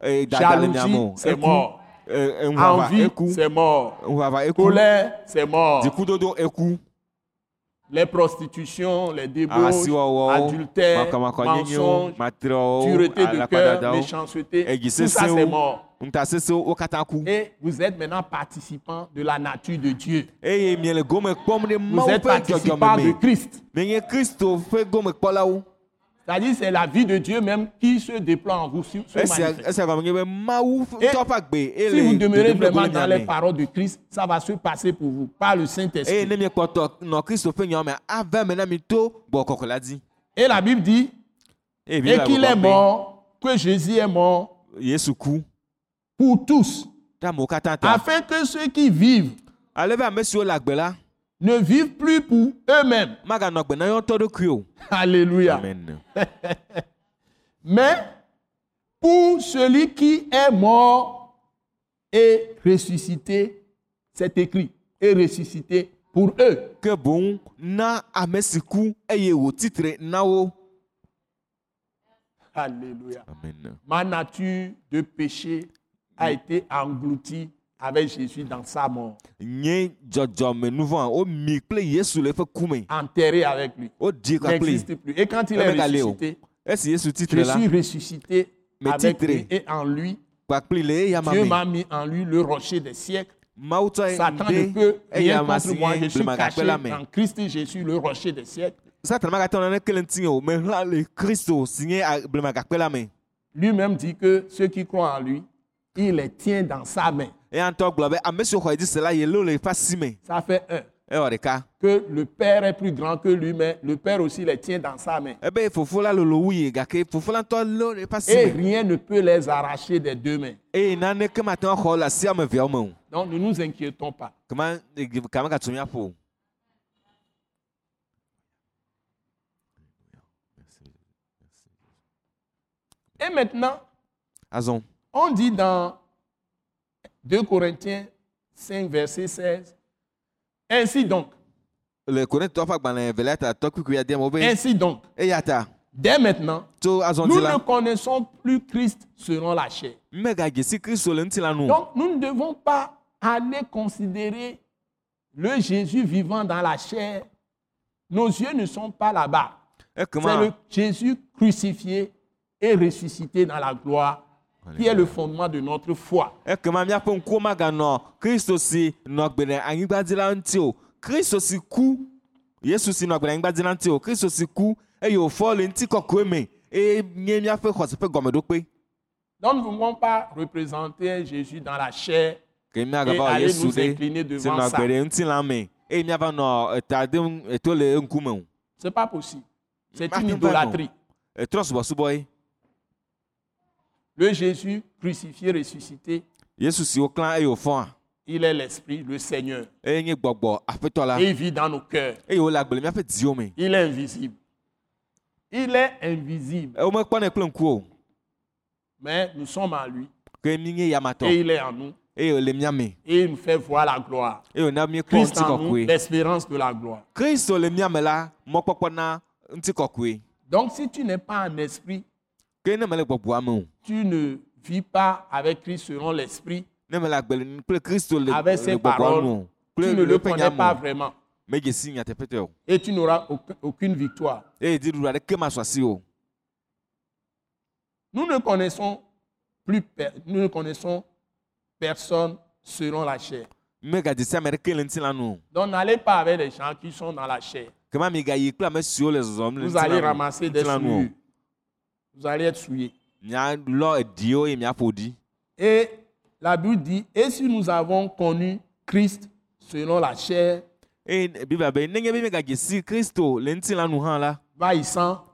Eh, Jalousie, o. c'est mort. Eh, eh, Envie, c'est mort. Colère, c'est mort. Les prostitutions, les débauches, adultères, mensonges, pureté de cœur, méchanceté, tout ça c'est mort. Et vous êtes maintenant participant de la nature de Dieu. kpɔm ɖe Vous êtes participant de. Christ. C'est-à-dire c'est la vie de Dieu même qui se déploie en vous. sur- Et Si vous demeurez vraiment dans les paroles de Christ, ça va se passer pour vous par le Saint-Esprit. Et la Bible dit Eye et qu'il est mort, que Jésus est mort pour tous, afin que ceux qui vivent Ne vivent plus pour eux-mêmes. Alléluia. Amen. Mais pour celui qui est mort et ressuscité, c'est écrit, et ressuscité pour eux. Ke boŋ na ame si ku eye wòtitre na wo. Alléluia. Amen. Ma nature de péché a été engloutie avec Jésus dans sa mort, enterré avec lui. N'existe plus. Et quand il est oh. ressuscité, je suis ressuscité avec lui et en lui. Dieu m'a mis en lui le rocher des siècles. Satan ne peut rien contre moi. Je suis caché en Christ Jésus, le rocher des siècles. Lui-même dit que ceux qui croient en lui, il les tient dans sa main. Eya ŋutɔ gblɔ be ame siwo xɔ edzi se la yelo le eƒe asi me. Ça fait un. Ewɔ ɖeka. Que le Père est plus grand que lui, mais le Père aussi les tient dans sa main. Ebe fofo la lolo wu yi gake fofo la ŋutɔ lo le eƒe asi Et rien ne peut les arracher des deux mains. Eye naneke mate ŋu axɔ le asi ame eveawo me o. Donc ne nous inquiétons pas. O. Et maintenant, on dit dans 2 Corinthiens 5, verset 16, Ainsi donc, ainsi donc, dès maintenant, nous ne connaissons plus Christ selon la chair. Donc, nous ne devons pas aller considérer le Jésus vivant dans la chair. Nos yeux ne sont pas là-bas. C'est Ekema le Jésus crucifié et ressuscité dans la gloire qui est le fondement de notre foi. ekema miaƒe ŋkuwo maganɔ Kristo si nɔ gbe ɖe anyigba dzi la ŋuti o. Kristo si ku Yesu si nɔ gbe ɖe anyigba dzi la ŋuti o. Kristo si ku eye wòfɔ le ŋuti kɔkɔe me eye nye miaƒe xɔse ƒe gɔmeɖokpe. Donc, nous ne pouvons pas représenter Jésus dans la chair et aller nous incliner devant ça. Ce n'est pas possible. C'est une idolâtrie. Le Jésus crucifié, ressuscité, il est l'Esprit, le Seigneur. Et il vit dans nos cœurs. Il est invisible. Il est invisible. Mais nous sommes en lui. Et il est en nous. Et il nous fait voir la gloire. Christ en nous, l'espérance de la gloire. Donc, si tu n'es pas en esprit, tu ne vis pas avec Christ selon l'esprit, avec ses paroles, tu ne le connais pas vraiment. Et tu n'auras aucun- aucune victoire. Nous ne connaissons plus, per- nous ne connaissons personne selon la chair. Donc n'allez pas avec des gens qui sont dans la chair. Vous allez ramasser des souillures. Vous allez être souillés. Et la Bible dit, et si nous avons connu Christ selon la chair, eye biblia be nenye be míegadze si kristo le ŋutilãnu hã la vahissant,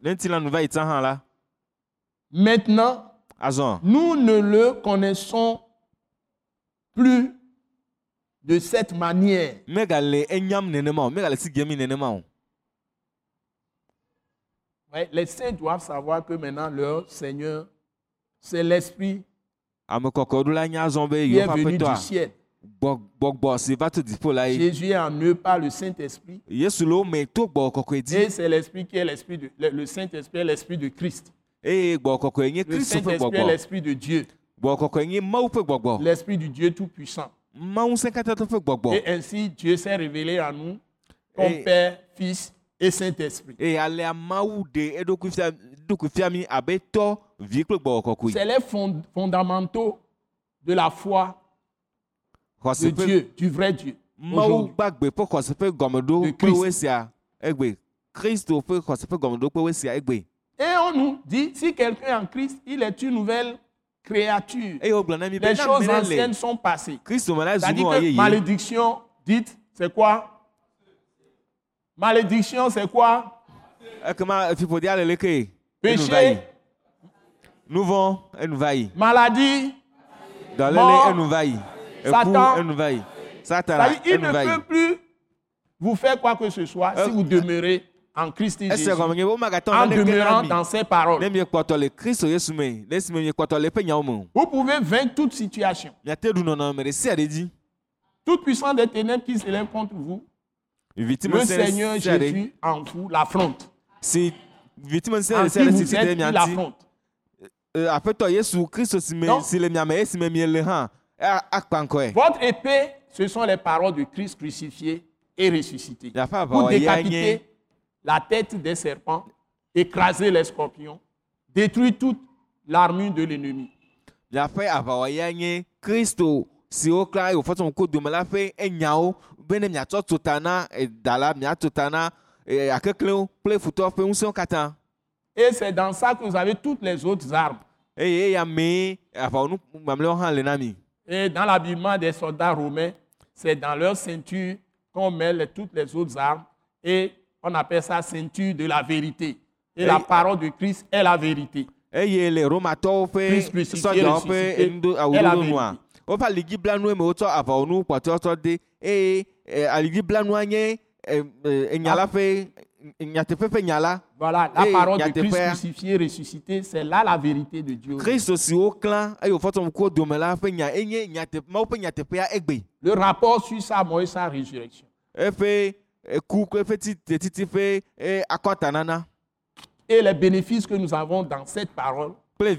le ŋutilãnu va yi tsã hã la maintenant, nous ne le connaissons plus de cette manière. megale enyam nenema o megale si gemi nenema o Ouais, Les saints doivent savoir que maintenant leur Seigneur, c'est l'Esprit qui est venu du ciel. Jésus est en eux par le Saint-Esprit. Et c'est l'Esprit qui est l'Esprit de, le, le Saint-Esprit est l'Esprit de Christ. nye Le Saint-Esprit est l'Esprit de Dieu. L'Esprit du Dieu Tout-Puissant. Et ainsi, Dieu s'est révélé à nous comme Père, Fils et Saint-Esprit. C'est les fond- fondamentaux de la foi de Dieu, du vrai Dieu. Et on nous dit, si quelqu'un est en Christ, il est une nouvelle créature. mi be Les choses anciennes sont passées. C'est-à-dire que malédiction, dites, c'est quoi? Malédiction, c'est quoi? Yi Péché, nu vɔ enu va yi maladie. dɔléle Mort. enu va yi eku Satan. satana C'est-à-dire, il ne peut plus vous faire quoi que ce soit si Euh, vous demeurez en Christ Jésus, en demeurant dans ses paroles. Vous pouvez vaincre toute situation. Toute puissance des ténèbres qui s'élève contre vous, le Seigneur Jésus en vous l'affronte. si viviti me sia En ɖe qui sia ɖe si vous si ɖe êtes, il mia ŋuti l'affronte. Eh, aƒetɔ yesu kristo si me si le miame miele Votre épée, ce sont les paroles de Christ crucifié et ressuscité. Pour décapiter la tête des serpents, écraser les scorpions, détruire toute l'armure de l'ennemi. miaƒe aʋawɔya nye kristo siwo kla wòfɔ tɔ ŋku dome la ƒe enyawo be ne miatsɔ tso ta na da la miatso ta na akeklewo kple futɔ ƒe ŋusẽwo katã Et c'est dans ça que vous avez toutes les autres armes. eye eya mee aʋawɔnu mamlɛwo hã le na mi Et dans l'habillement des soldats romains, c'est dans leur ceinture qu'on met les- toutes les autres armes. Et on appelle ça ceinture de la vérité. Et la parole de Christ est la vérité. eye le romatɔwo ƒe sɔdzawo ƒe enudo est la awudonua woƒe aligiblanue me wotsɔ aʋawɔnu kpɔtɔtɔ de eye eh, aligiblanua nye eh, eh, enya la ƒe nyateƒe ƒe nya la Voilà, la parole de Christ crucifié, ressuscité, c'est là la vérité de Dieu. kristo si woklã eye wòfɔ tɔ ŋkuwo dome la ƒe nya enye nyate mawo ƒe nyateƒea egbe Le rapport sur sa mort et sa résurrection. eƒe eh, ku kple eƒe titi ƒe akɔtanana Et les bénéfices que nous avons dans cette parole, les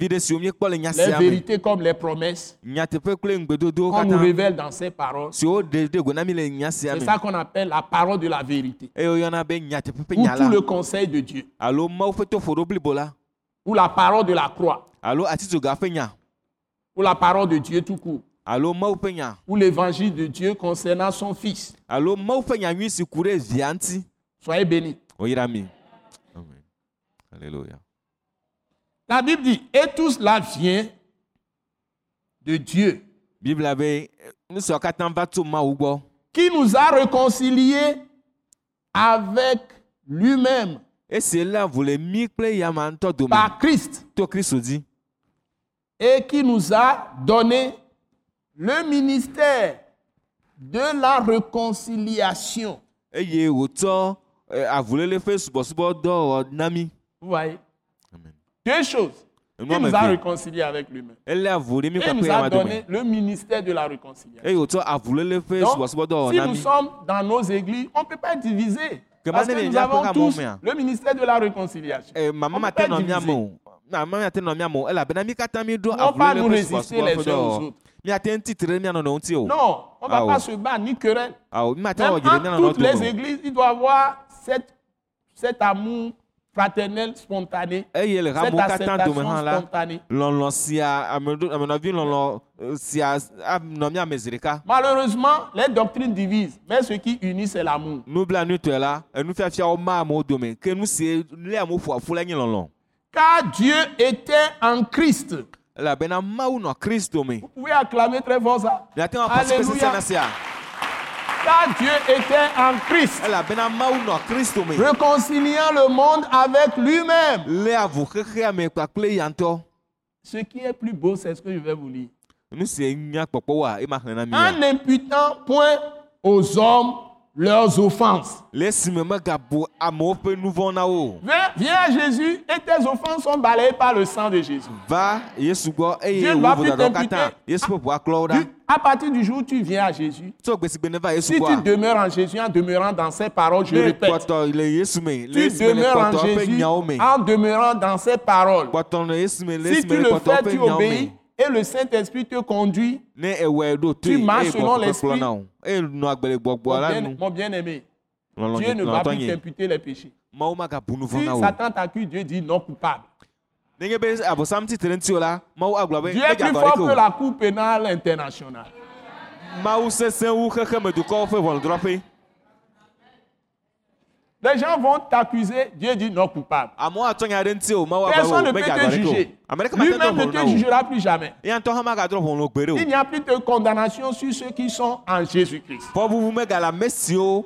vérités comme les promesses qu'on nous révèle dans ces paroles, c'est ça qu'on appelle la parole de la vérité. eye woyɔna be nyateƒe ƒe Ou tout le conseil de Dieu. Ou la parole de la croix. Ou la parole de Dieu tout court. Ou l'évangile de Dieu concernant son fils. Soyez bénis. alléluia La Bible dit, et tout cela vient de Dieu, mawu gbɔ qui nous a réconciliés avec lui-même. Esi léa ʋu le mí kple yama ŋutɔ dome par Christ. Et qui nous a donné le ministère de la réconciliation. eye wòtsɔ Deux choses. Il nous a eve réconciliés avec lui-même. kpakple nous a donné le ministère de la réconciliation. Donc, si nous sommes dans nos églises, on ne peut pas. Que Parce que nous avons tous avoir le ministère de la réconciliation. Eh, On mama peut pas diviser. On va nous résister les uns aux autres. Non, on ne va Ah pas ouais. se battre ni querelle. mí mate Même toutes les églises, il doit y avoir cet amour fraternel spontané, eye le cette hamewo katã acceptation dome hã la spontanée. lɔlɔ sia amenɔ- amenɔvi lɔlɔ eh, sia anɔ mía me zi ɖeka Malheureusement, les doctrines divisent, mais ce qui unit, c'est l'amour. nublanutɔe la enufiafiawo ma amewo dome ke nu si lé amewo ƒo aƒu la nye lɔlɔ Car Dieu était en Christ. elabena mawu nɔ kristo me Vous pouvez acclamer très fort ça. Alléluia. Car Dieu était en Christ. Réconciliant le monde avec lui-même. Ce qui est plus beau, c'est ce que je vais vous lire. En n'imputant point aux hommes leurs offenses. Viens, à Jésus et tes offenses sont balayées par le sang de Jésus. va Dieu doit plus t'imputer. À partir du jour où tu viens à Jésus, si tu demeures en Jésus en demeurant dans ses paroles, je répète, tu demeures en Jésus en demeurant dans ses paroles. Si tu le fais, tu obéis et le Saint-Esprit te conduit. Tu marches eye selon l'esprit. gbɔgbɔ Mon bien-aimé, Dieu ne va plus t'imputer les péchés. Si Satan t'accuse, Dieu dit non coupable. Nenye be abosam titre ŋuti o la mawu agblɔ be Dieu est medze plus agɔ fort ɖeke que o la Cour pénale internationale. mawu sesẽ wu xexemedukɔwo ƒe ʋɔnudrɔƒe Les gens vont t'accuser, Dieu dit non coupable. Personne ne peut te juger. Lui-même ne te jugera plus jamais. eya ŋutɔ hã magadrɔ ʋɔnu gbe ɖe o Il n'y a plus de condamnation sur ceux qui sont en Jésus-Christ. Car la dzi o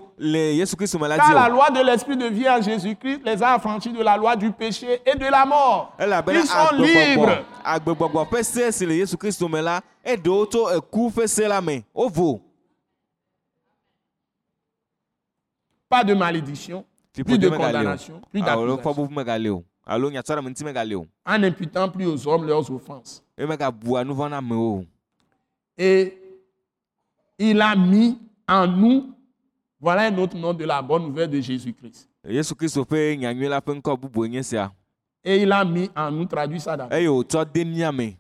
loi de l'Esprit de vie en Jésus-Christ les a affranchis de la loi du péché et de la mort. Ils sont libres. Pas de malédiction, plus de condamnation, plus alo d'accusation. En n'imputant plus aux hommes leurs offenses. o Et il a mis en nous, voilà un autre nom de la bonne nouvelle de Jésus-Christ. Et il a mis en nous, traduit ça dans me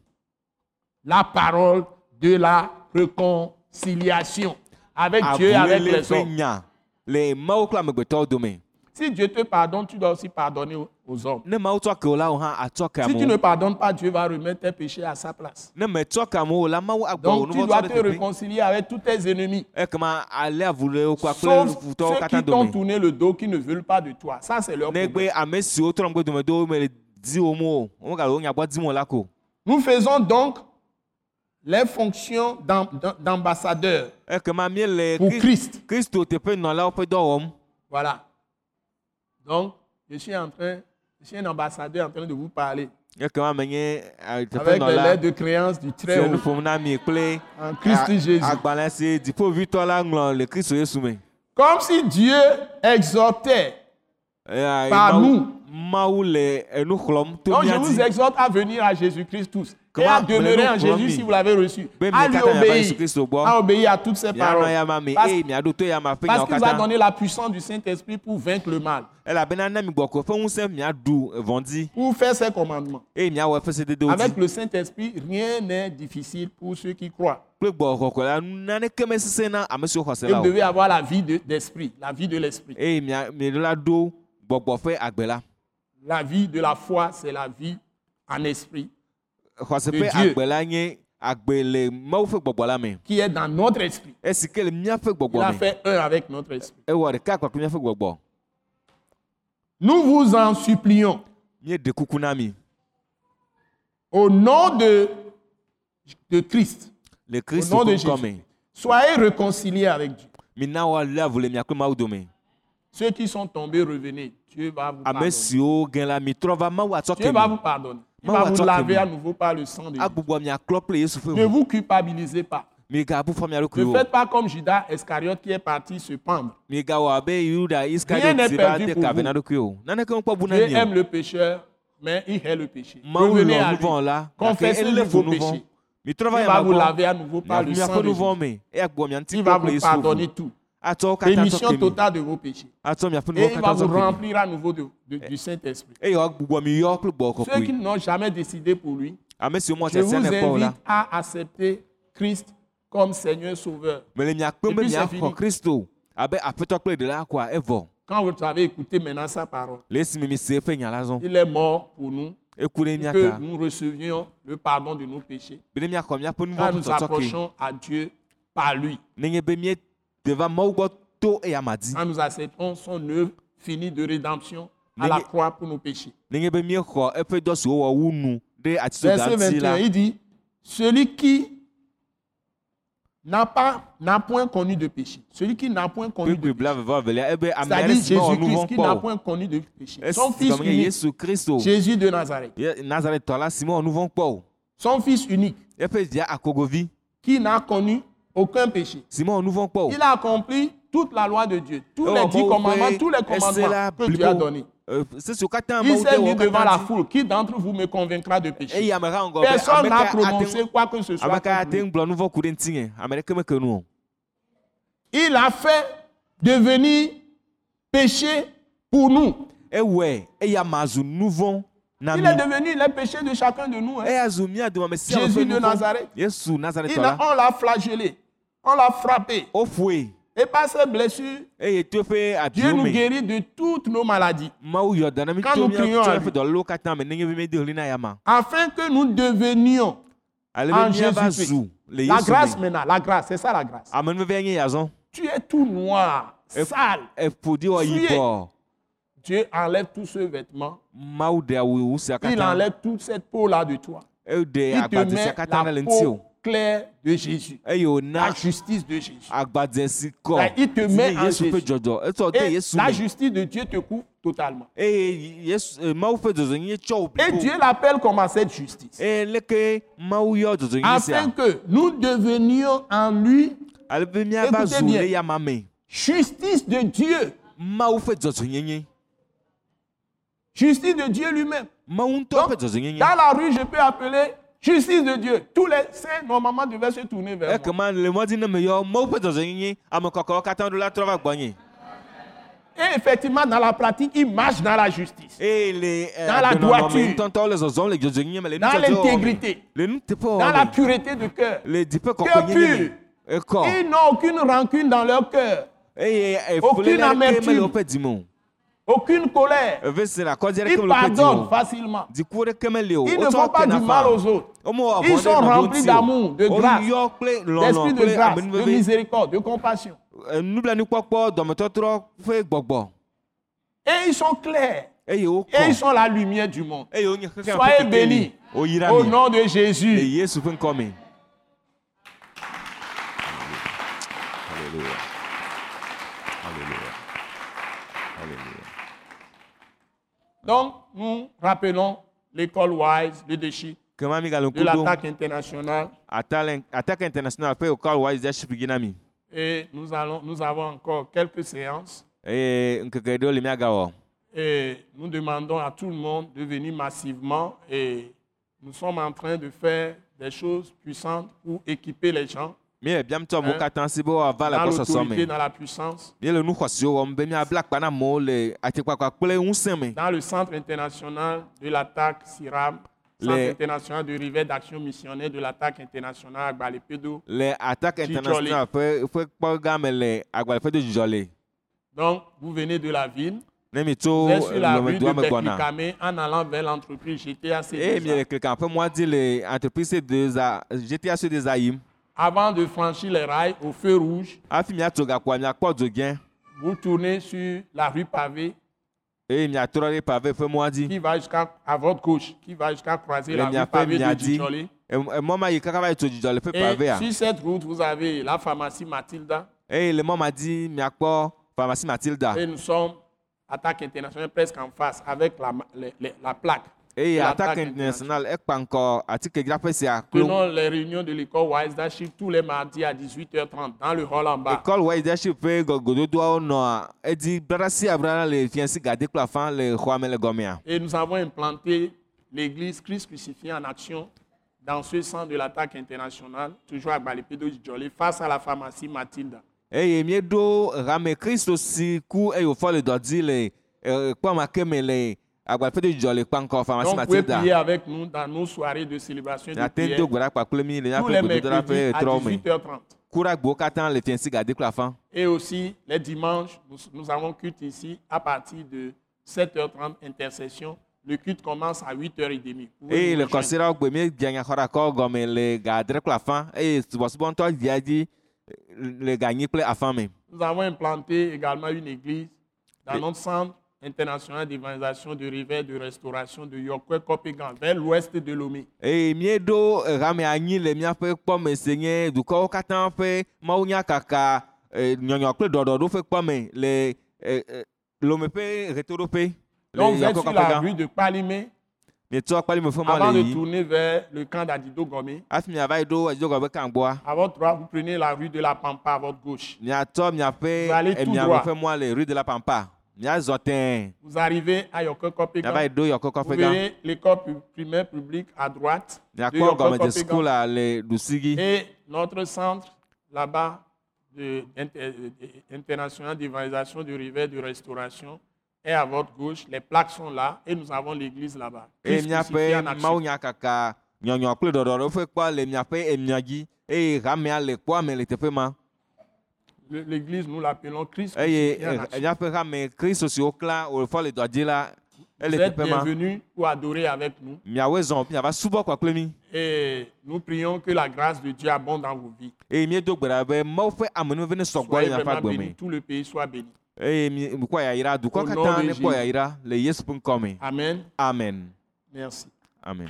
la parole de la réconciliation. Avec Dieu et avec les hommes. Si Dieu te pardonne, tu dois aussi pardonner aux- hommes. ke Si tu ne pardonnes pas, Dieu va remettre tes péchés à sa place. Donc tu dois te réconcilier avec tous tes ennemis. kpakple Sauf ceux qui t'ont tourné le dos, qui ne veulent pas de toi. Ça, c'est leur problème. Nous faisons donc les fonctions d'am- d'am- d'ambassadeurs ekema míele pour Christ. Voilà. Donc, je suis en train, je suis un ambassadeur en train de vous parler teƒe avec les lettres de créance du très se nu haut ƒom na mi kple en Christ Jésus. Comme si Dieu exhortait. Eh, Par nous. Donc, je vous exhorte à venir à Jésus-Christ tous. Et à demeurer en Jésus si vous l'avez reçu. À lui obéir. À obéir à toutes ses paroles. Parce- qu'il vous a donné la puissance du Saint-Esprit pour vaincre le mal, pour faire ses commandements. Avec le Saint-Esprit, rien n'est difficile pour ceux qui croient. vous devez avoir la vie de- d'esprit, la vie de l'esprit. La vie de la foi, c'est la vie en esprit xɔse De ƒe Dieu. agbe la nye agbe le mawu ƒe gbɔgbɔ la me qui est dans notre esprit. esi ke le míaƒe Il a fait un avec notre esprit. ewɔ ɖeka kpakple míaƒe gbɔgbɔ Nous vous en supplions, míeɖe kuku na mi au nom de, de Christ, le au kristo nom de ƒe ŋkɔ Jésus, me soyez réconciliés avec Dieu. mina woalé avu le mia kple mawu dome Ceux qui sont tombés, revenez. Dieu va vous ame pardonner. siwo la va mawu Dieu va vous pardonner. Il va vous laver à nouveau par le sang de yesu ƒe Ne vous culpabilisez pas. Ne faites pas comme Judas Iscariote qui est parti se pendre. Rien n'est perdu pour vous. Dieu aime le pécheur, mais il hait le péché. Revenez à lui. vɔ la gake Confessez elé vos péchés. Il va vous laver à nouveau par le sang de Jésus. ŋuti Il va vous pardonner tout. Mi totale de vos péchés. Et il va vous remplir à nouveau de- de- du Saint-Esprit. Ceux qui n'ont jamais décidé pour lui, mɔ je vous invite à accepter Christ comme Seigneur Sauveur. miakpem Et puis c'est fini. koa evɔ Quand vous avez écouté maintenant sa parole, il est mort pour nous, mia que nous recevions le pardon de nos péchés. Quand nous approchons à Dieu par lui, nenye be miede va mawu gbɔ to eya ma di quand nous acceptons son œuvre finie de rédemption à la croix pour nos péchés. Verset gã ŋuti 21, la il dit, celui qui n'a pas n'a point connu de péché. Celui qui n'a point connu de péché. ebe ame C'est-à-dire Jésus-Christ qui n'a point connu de péché. Son fils unique, Jésus de Nazareth. Nazaretɔ la si mewɔ nu vɔ̃ kpɔ o Son fils unique qui n'a connu aucun péché. si mewɔ nu vɔ̃ kpɔ o Il a accompli toute la loi de Dieu, tous Oh, les dix commandements, tous les commandements que Dieu a donnés. euh, Il s'est mis devant la foule. Qui d'entre vous me convaincra de péché? Personne n'a prononcé quoi que ce soit. ame ka contre ate lui. ŋu gblɔ nu vɔ̃ ku ɖe ŋutinye ame ɖeke meke nu o Il a fait devenir péché pour nous. vɔ̃ na Il est devenu le péché de chacun de nous. hein. me Jésus de Nazareth. Il a- on l'a flagellé, on l'a frappé. woƒoe Et par ses blessures, Dieu nous guérit de toutes nos maladies. Quand nous crions à lui. Afin que nous devenions en Jésus-Christ. La grâce maintenant, la grâce, c'est ça la grâce. Tu es tout noir, sale. yibɔ Dieu enlève tous ce vêtement. Il enlève toute cette peau-là de toi. Il te met la peau claire de Jésus. La justice de Jésus. il te met en Jésus. Et la justice de Dieu te couvre totalement. Et Dieu l'appelle comment cette justice Afin que nous devenions en lui bien. justice de Dieu. Justice de Dieu lui-même. Dans la rue, je peux appeler justice de Dieu. Tous les saints, normalement, devaient se tourner vers moi. va gbɔnye Et effectivement, dans la pratique, il marche dans la justice, eh, Dans la droiture. dans l'intégrité, nuteƒe dans la pureté de cœur. pur. Ils n'ont aucune rancune dans leur cœur, eye Aucune efuléle aɖeke amertume. Aucune colère. aɖeke Ils pardonnent facilement. Ils ne font pas du mal aux autres. Ils sont remplis d'amour, de grâce, D'esprit de grâce, de miséricorde, de compassion. Eh, Et ils sont clairs. eye Et ils sont la lumière du monde. ƒe Soyez bénis au nom de Jésus. Yesu ƒe ŋkɔ me Hallelujah. Hallelujah. Hallelujah. Donc, nous rappelons l'école Wise mi gale de l'attaque internationale. Attaque international ƒe wòkɔ wise Et nous, allons, nous avons encore quelques séances. le Et nous demandons à tout le monde de venir massivement. Et nous sommes en train de faire des choses puissantes pour équiper les gens mi le biam tɔ amewo Hein? katã si be woava le dans gbɔsɔsɔ me dans la puissance. mi le nu xɔasiwo wɔm be miabla akpa na amewo le atikpakpa kple ŋusẽ me Dans le Centre international de l'attaque SIRAM, Centre Les- international de rivet d'action missionnaire de l'attaque internationale à Gbalepedo. le attaque Dzidzɔli. international ƒe ƒe kpɔ gã me le agbalẽƒe do dzidzɔ le Donc, vous venez de la ville, vous êtes sur la rue de Beklikame en allant vers l'entreprise GTA eye mi le CDSA. klika ƒe mɔa dzi le entreprise de za GTA so de za yim Avant de franchir les rails au feu rouge, vous tournez sur la rue pavée qui va jusqu'à à votre gauche, qui va jusqu'à croiser la rue pavée de pavea Et sur cette route, vous avez la pharmacie Matilda. eye le mɔ ma dzi miakpɔ pharmacie matilda Et nous sommes attaque internationale presque en face avec la, les- les- la plaque. Eye L'attaque attaque international ekpa ŋkɔ atikedzraƒe sia klo Tenons les réunions de l'école Wise Daship tous les mardis à 18h30 dans le hall en bas. ekɔl wɔ leadership ƒe go- gododoawo nɔa edzi blana si ablana le fiasi gade kple afã le xɔa me le gɔmea Et nous avons implanté l'église Christ crucifié en action dans ce centre de l'attaque internationale, toujours à Balipedo Djoli, face à la pharmacie Matilda. eye mieɖo hame kristo si ku eye wòfɔ le dɔ dzi le me le agbalẽƒe do Donc, vous pouvez prier avec nous dans nos soirées de célébration de prière. tous les mercredis à trɔwo me 18h30. ku ɖe agbowo katã le fiasi gade kple afã Et aussi, les dimanches, nous, nous avons culte ici à partir de 7h30, intercession. Le culte commence à 8h30. Vous pouvez eye nous le gbe míebia nyaxɔɖakɔ gɔme le ga adre kple afã eye subɔsubɔntɔ dzia dzi le ga nyi kple afã me Nous avons implanté également une église dans Et- notre centre internationale d'évangélisation, de réveil, de restauration de Yokwe Kopegan, vers l'ouest de Lomé. eye míeɖo hame anyi le míaƒe kpɔme si nye dukɔwo katã ƒe mawunyakaka nyɔnyɔ kple ɖɔɖɔɖo ƒe kpɔme le lome ƒe ɣetoɖoƒe Donc, Yakɔ sur la rue de Palimé ƒe mɔ avant de tourner vers le camp d'Adido Gomé. hafi miava yi ɖo kan gbɔa droite, vous prenez la rue de la Pampa à votre gauche. allez miaƒe tout emiame droit. ƒe mɔ le rue de la pampa Vous arrivez à ɖo Yakɔ Vous verrez l'école primaire publique à droite. de Et notre centre, là-bas, de, euh, international d'évangélisation, de réveil, de restauration, est à votre gauche. Les plaques sont là et nous avons l'église là-bas. eye Christ L'église, nous l'appelons Christ eye crucifié en action. miaƒe hame kristu si wokla wòfɔ le dɔ dzi la Vous ele êtes teƒe ma bienvenus pour adorer avec nous. Et nous prions que la grâce de Dieu abonde dans vos vies. Soyez vraiment bénis. Tout le pays soit béni. Au nom de Jésus. Amen. amen Merci. amen